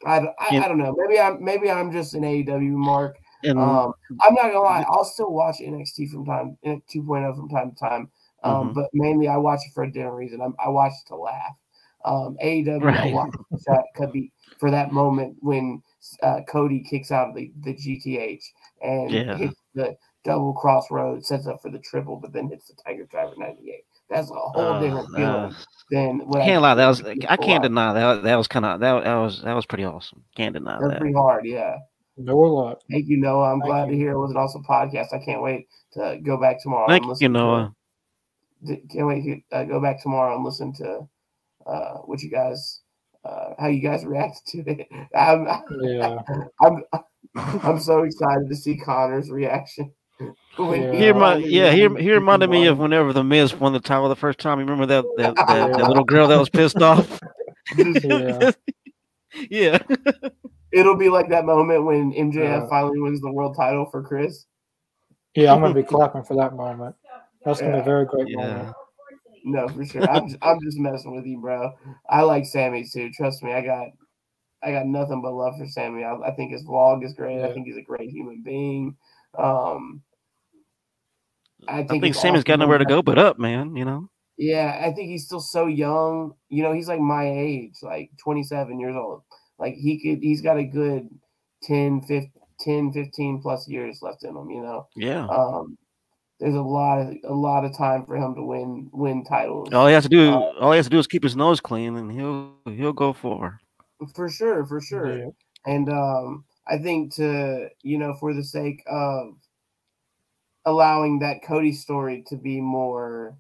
I, don't- I, I don't know. Maybe I'm maybe I'm just an AEW mark. And Um, I'm not gonna lie, I'll still watch NXT from time in 2.0 from time to time. Um, Mhm. but mainly I watch it for a different reason. I'm, I watch it to laugh. Um, AEW I watch that could be for that moment when uh, Cody kicks out of the, the GTH and Yeah. hits the double Cross Rhodes, sets up for the triple, but then hits the Tiger Driver 98. That's a whole uh, different feeling uh, than what can't lie, that was I can't deny that that was kind of that that was that was pretty awesome. Can't deny That's that. pretty hard, yeah. No luck. Thank you, Noah. I'm Thank glad to hear it was an awesome podcast. I can't wait to go back tomorrow. Thank and you, to- Noah. D- Can't wait to uh, go back tomorrow and listen to uh, what you guys, uh, how you guys react to it. I'm, Yeah, I'm, I'm so excited to see Connor's reaction. Yeah. he He remi- finally yeah, he, he reminded me of whenever the Miz won the title the first time. You remember that that, that, that little girl that was pissed off? yeah, yeah. It'll be like that moment when MJF Uh, finally wins the world title for Chris. yeah. I'm gonna be clapping for that moment. That's gonna be a very great Yeah. moment. No, for sure. I'm just, I'm just messing with you, bro. I like Sammy too. Trust me, I got I got nothing but love for Sammy. I, I think his vlog is great. I think he's a great human being. Um, I I think, think it's Sammy's got nowhere to go but up, man. You know. Yeah, I think he's still so young. You know, he's like my age, like 27 years old. Like he could, he's got a good 10, 15, 10, 15 plus years left in him. You know, Yeah. um, there's a lot of a lot of time for him to win win titles. All he has to do, Uh, all he has to do is keep his nose clean, and he'll he'll go for. For sure, for sure. Yeah. And um, I think to you know, for the sake of allowing that Cody story to be more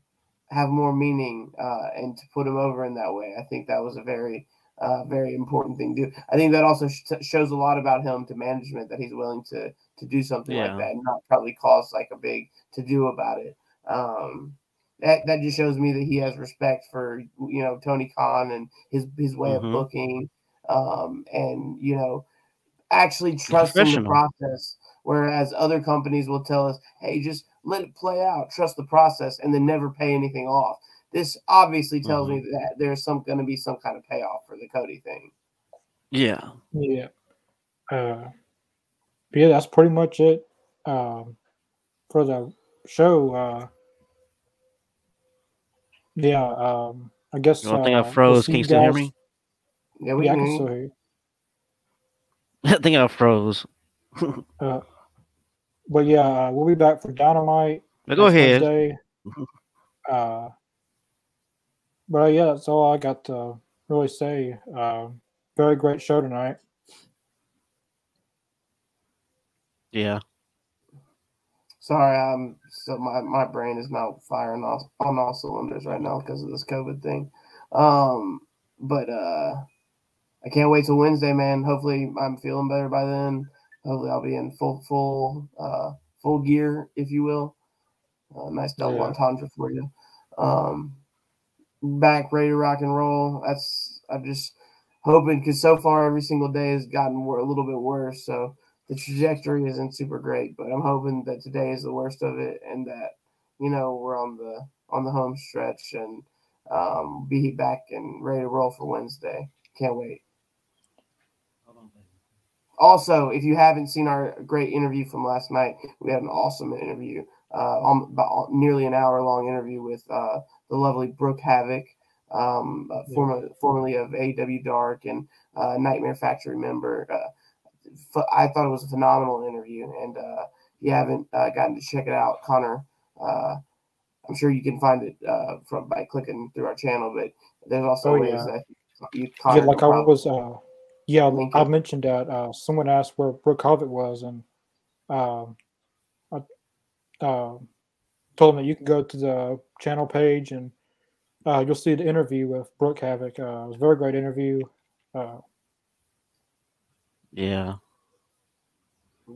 have more meaning uh, and to put him over in that way, I think that was a very uh, very important thing to do. I think that also sh- shows a lot about him to management that he's willing to to do something Yeah. like that and not probably cause like a big to do about it. Um, that that just shows me that he has respect for you know Tony Khan and his his way Mhm. of booking, um, and you know actually trusting the process. Whereas other companies will tell us, "Hey, just let it play out, trust the process, and then never pay anything off." This obviously tells me that there's some going to be some kind of payoff for the Cody thing. Yeah. Yeah. Uh, but yeah, that's pretty much it um, for the show. Uh, yeah, um, I guess. You don't think uh, I froze? Can you still hear me? Yeah, we Yeah, I can can still hear you. I think I froze. Uh, but yeah, uh, we'll be back for Dynamite. But go ahead. Wednesday. Uh, but uh, yeah, that's all I got to really say. Uh, very great show tonight. Yeah. Sorry, I'm so my, my brain is not firing off on all cylinders right now because of this COVID thing. Um, but uh, I can't wait till Wednesday, man. Hopefully, I'm feeling better by then. Hopefully, I'll be in full full uh, full gear, if you will. Uh, nice double Yeah. entendre for you. Um, back ready to rock and roll. That's I'm just hoping because so far every single day has gotten wor- a little bit worse. So the trajectory isn't super great, but I'm hoping that today is the worst of it and that you know we're on the on the home stretch and um, be back and ready to roll for Wednesday. Can't wait. Also, if you haven't seen our great interview from last night, we had an awesome interview, uh, um, about nearly an hour long interview with uh, the lovely Brooke Havok, um, uh, Yeah. former, formerly of AW Dark and uh, Nightmare Factory member. Uh, ph- I thought it was a phenomenal interview, and uh, if you haven't uh, gotten to check it out, Connor, uh, I'm sure you can find it uh, from by clicking through our channel. But there's also Oh, ways yeah. that you, Yeah, like I was. Uh, yeah, I it. mentioned that. Uh, someone asked where Brooke Havok was, and um, I, uh, told him that you can go to the channel page and uh, you'll see the interview with Brooke Havok. Uh, it was a very great interview. Uh, Yeah, Great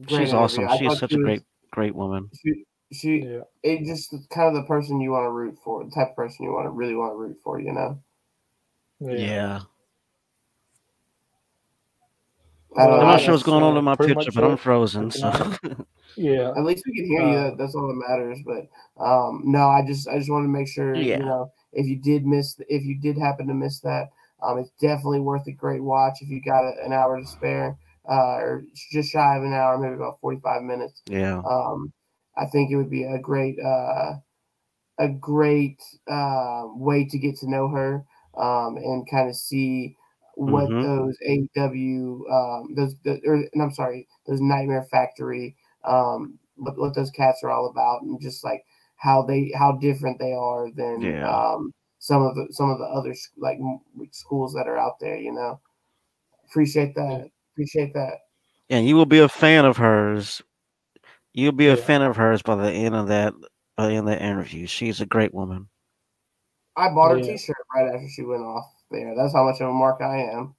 she's awesome. interview. I She's such she a was- great, great woman. She, she yeah, it just kind of the person you want to root for, the type of person you want to really want to root for, you know. yeah. Yeah. I don't I'm know, not sure what's going on uh, in my picture, but I'm frozen. So Yeah, At least we can hear you. Uh, That, that's all that matters. But um, no, I just I just want to make sure Yeah. you know if you did miss if you did happen to miss that, um, it's definitely worth a great watch if you got a, an hour to spare, uh, or just shy of an hour, maybe about forty five minutes. yeah, Um, I think it would be a great uh, a great uh, way to get to know her um, and kind of see what Mhm. those AW um, those the, or, and I'm sorry those Nightmare Factory um, what, what those cats are all about and just like how they how different they are than Yeah. um, some of the some of the other like schools that are out there. You know, appreciate that. Appreciate that. and you will be a fan of hers. You'll be a fan of hers by the end of that by the end of that interview. She's a great woman. I bought her Yeah. T-shirt right after she went off there. That's how much of a mark I am.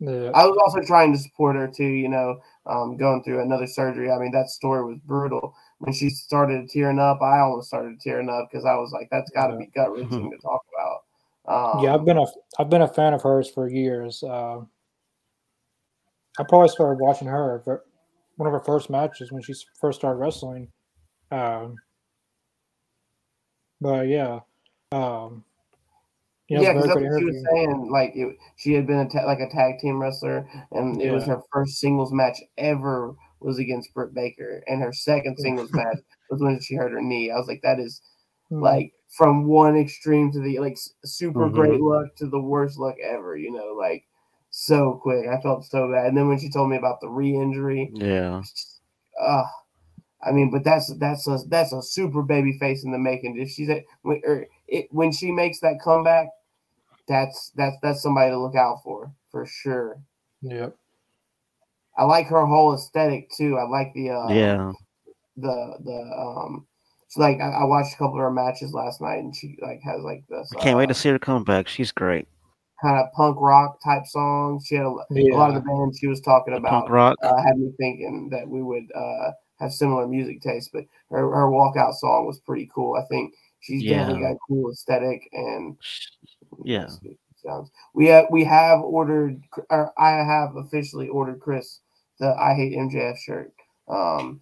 yeah. I was also trying to support her too, you know, um, going through another surgery. I mean, that story was brutal. When she started tearing up, I almost started tearing up because I was like, "That's got to Yeah. be gut wrenching to talk about." Um, yeah, I've been a I've been a fan of hers for years. Uh, I probably started watching her one of her first matches when she first started wrestling. Um, but yeah, um, yeah, yeah, because a that's very what good she was saying. Like, it, she had been a ta- like a tag team wrestler, and it was her first singles match ever was against Britt Baker, and her second singles match was when she hurt her knee. I was like, that is Mm, like from one extreme to the like super Mhm. great luck to the worst luck ever. You know, like so quick. I felt so bad. And then when she told me about the re-injury, Yeah, uh I mean, but that's that's a that's a super baby face in the making. If she's at when, or it, when she makes that comeback, that's that's that's somebody to look out for for sure. Yep. I like her whole aesthetic too. I like the uh, yeah, the the um. So like I, I watched a couple of her matches last night, and she like has like this. I can't wait to uh, see her come back. She's great. Kind of punk rock type songs. She had a, a lot of the bands she was talking about punk rock. uh, had me thinking that we would uh, have similar music tastes. But her, her walkout song was pretty cool. I think she's definitely got a cool aesthetic and Yeah. sounds. We have we have ordered. Or I have officially ordered Chris the I hate MJF shirt. Um,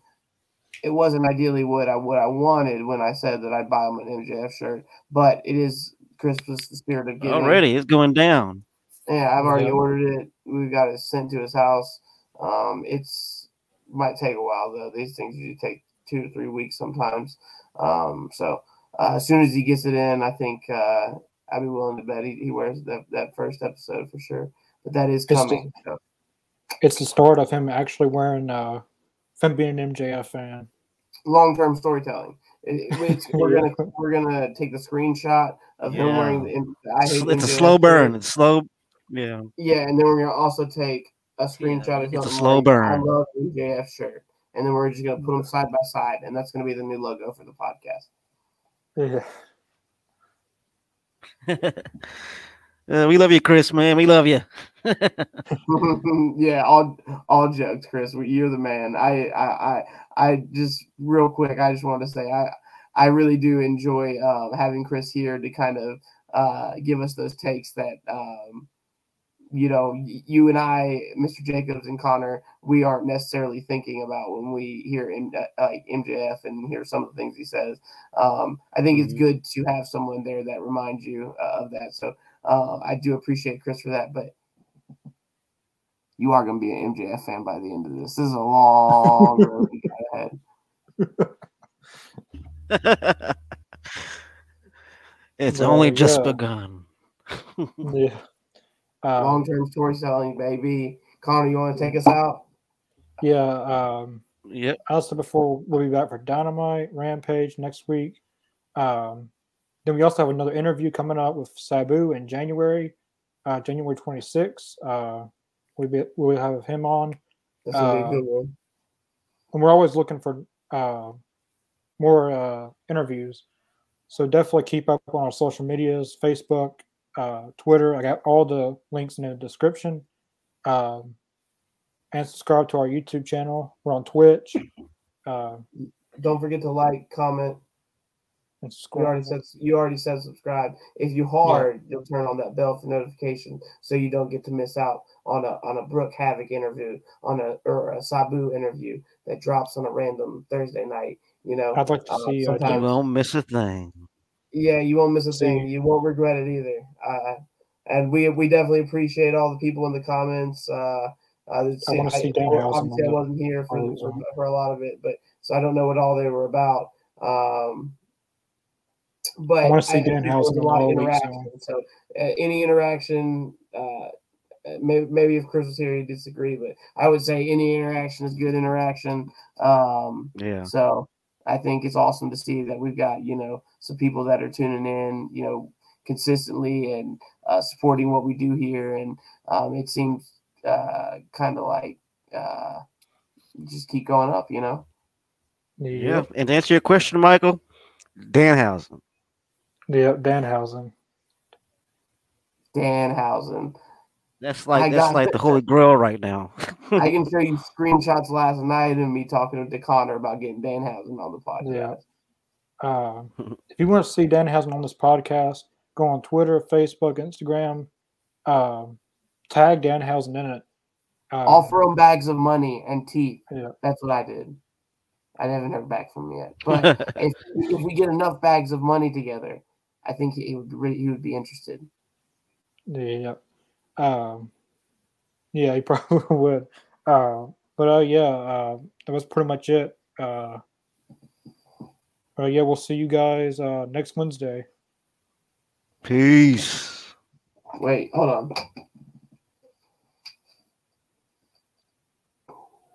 it wasn't ideally what I what I wanted when I said that I'd buy him an MJF shirt, but it is Christmas the spirit of giving. Already, it's going down. Yeah, I've already Yeah. ordered it. We've got it sent to his house. Um, it's might take a while though. These things usually take two to three weeks sometimes. Um, so uh, as soon as he gets it in, I think uh, I'd be willing to bet he, he wears that, that first episode for sure. But that is It's coming. It's the start of him actually wearing uh, him being an MJF fan. long term storytelling. It- it's, we're gonna we're gonna take the screenshot of him Yeah. wearing the. M- I It's, hate it's a slow shirt. burn. It's slow. Yeah. Yeah, and then we're gonna also take a screenshot of it's a him slow burn. I love MJF shirt, and then we're just gonna put them side by side, and that's gonna be the new logo for the podcast. Yeah. Uh, we love you, Chris, man. We love you. yeah, all all jokes, Chris. You're the man. I I I, I just real quick. I just want to say I I really do enjoy uh, having Chris here to kind of uh, give us those takes that um, you know you and I, Mr. Jacobs and Connor, we aren't necessarily thinking about when we hear M- uh, like MJF and hear some of the things he says. Um, I think it's Mhm. good to have someone there that reminds you uh, of that. So uh, I do appreciate Chris for that, but you are going to be an MJF fan by the end of this. This is a long road ahead. it's Well, only just yeah. begun. Yeah. Um, Long term storytelling, baby. Connor, you want to take us out? yeah. Um, Yep. as said before, we'll be back for Dynamite Rampage next week. Um, then we also have another interview coming up with Sabu in January, uh, January 26th. Uh, we'll, be, we'll have him on. That's going to be Uh, a good one. And we're always looking for uh, more uh, interviews. So definitely keep up on our social medias, Facebook, uh, Twitter. I got all the links in the description. Um, and subscribe to our YouTube channel. We're on Twitch. Uh, Don't forget to like, comment. and You subscribe. already said you already said subscribe. If you hard, you'll turn on that bell for notification so you don't get to miss out on a on a Brooke Havok interview, on a or a Sabu interview that drops on a random Thursday night. You know, I'd like to Uh, see. Uh, You sometimes- won't miss a thing. yeah, you won't miss a thing. You won't regret it either. Uh, and we we definitely appreciate all the people in the comments. Uh, uh, that I wanna see Dan Obviously, I wasn't here for, for for a lot of it, but so I don't know what all they were about. Um, but I wanna see think Danhausen a lot of all week, so- So uh, any interaction. Uh, Maybe, maybe if Chris was here, he'd disagree, but I would say any interaction is good interaction. Um, Yeah. so I think it's awesome to see that we've got, you know, some people that are tuning in, you know, consistently and uh, supporting what we do here. And um, it seems uh, kind of like uh, just keep going up, you know? Yeah. And to answer your question, Michael, Danhausen. Yeah, Danhausen. Danhausen. That's like I that's got- like the holy grail right now. I can show you screenshots last night of me talking to Connor about getting Danhausen on the podcast. Yeah. Uh, if you want to see Danhausen on this podcast, go on Twitter, Facebook, Instagram. Um, tag Danhausen in it. Uh, Offer him bags of money and teeth. Yeah. That's what I did. I haven't heard back from him yet. But if, if we get enough bags of money together, I think he would he would be interested. Yeah. Um, yeah, he probably would. Uh, but uh, yeah, uh, that was pretty much it. Uh, uh, yeah, we'll see you guys uh, next Wednesday. Peace. Wait, hold on.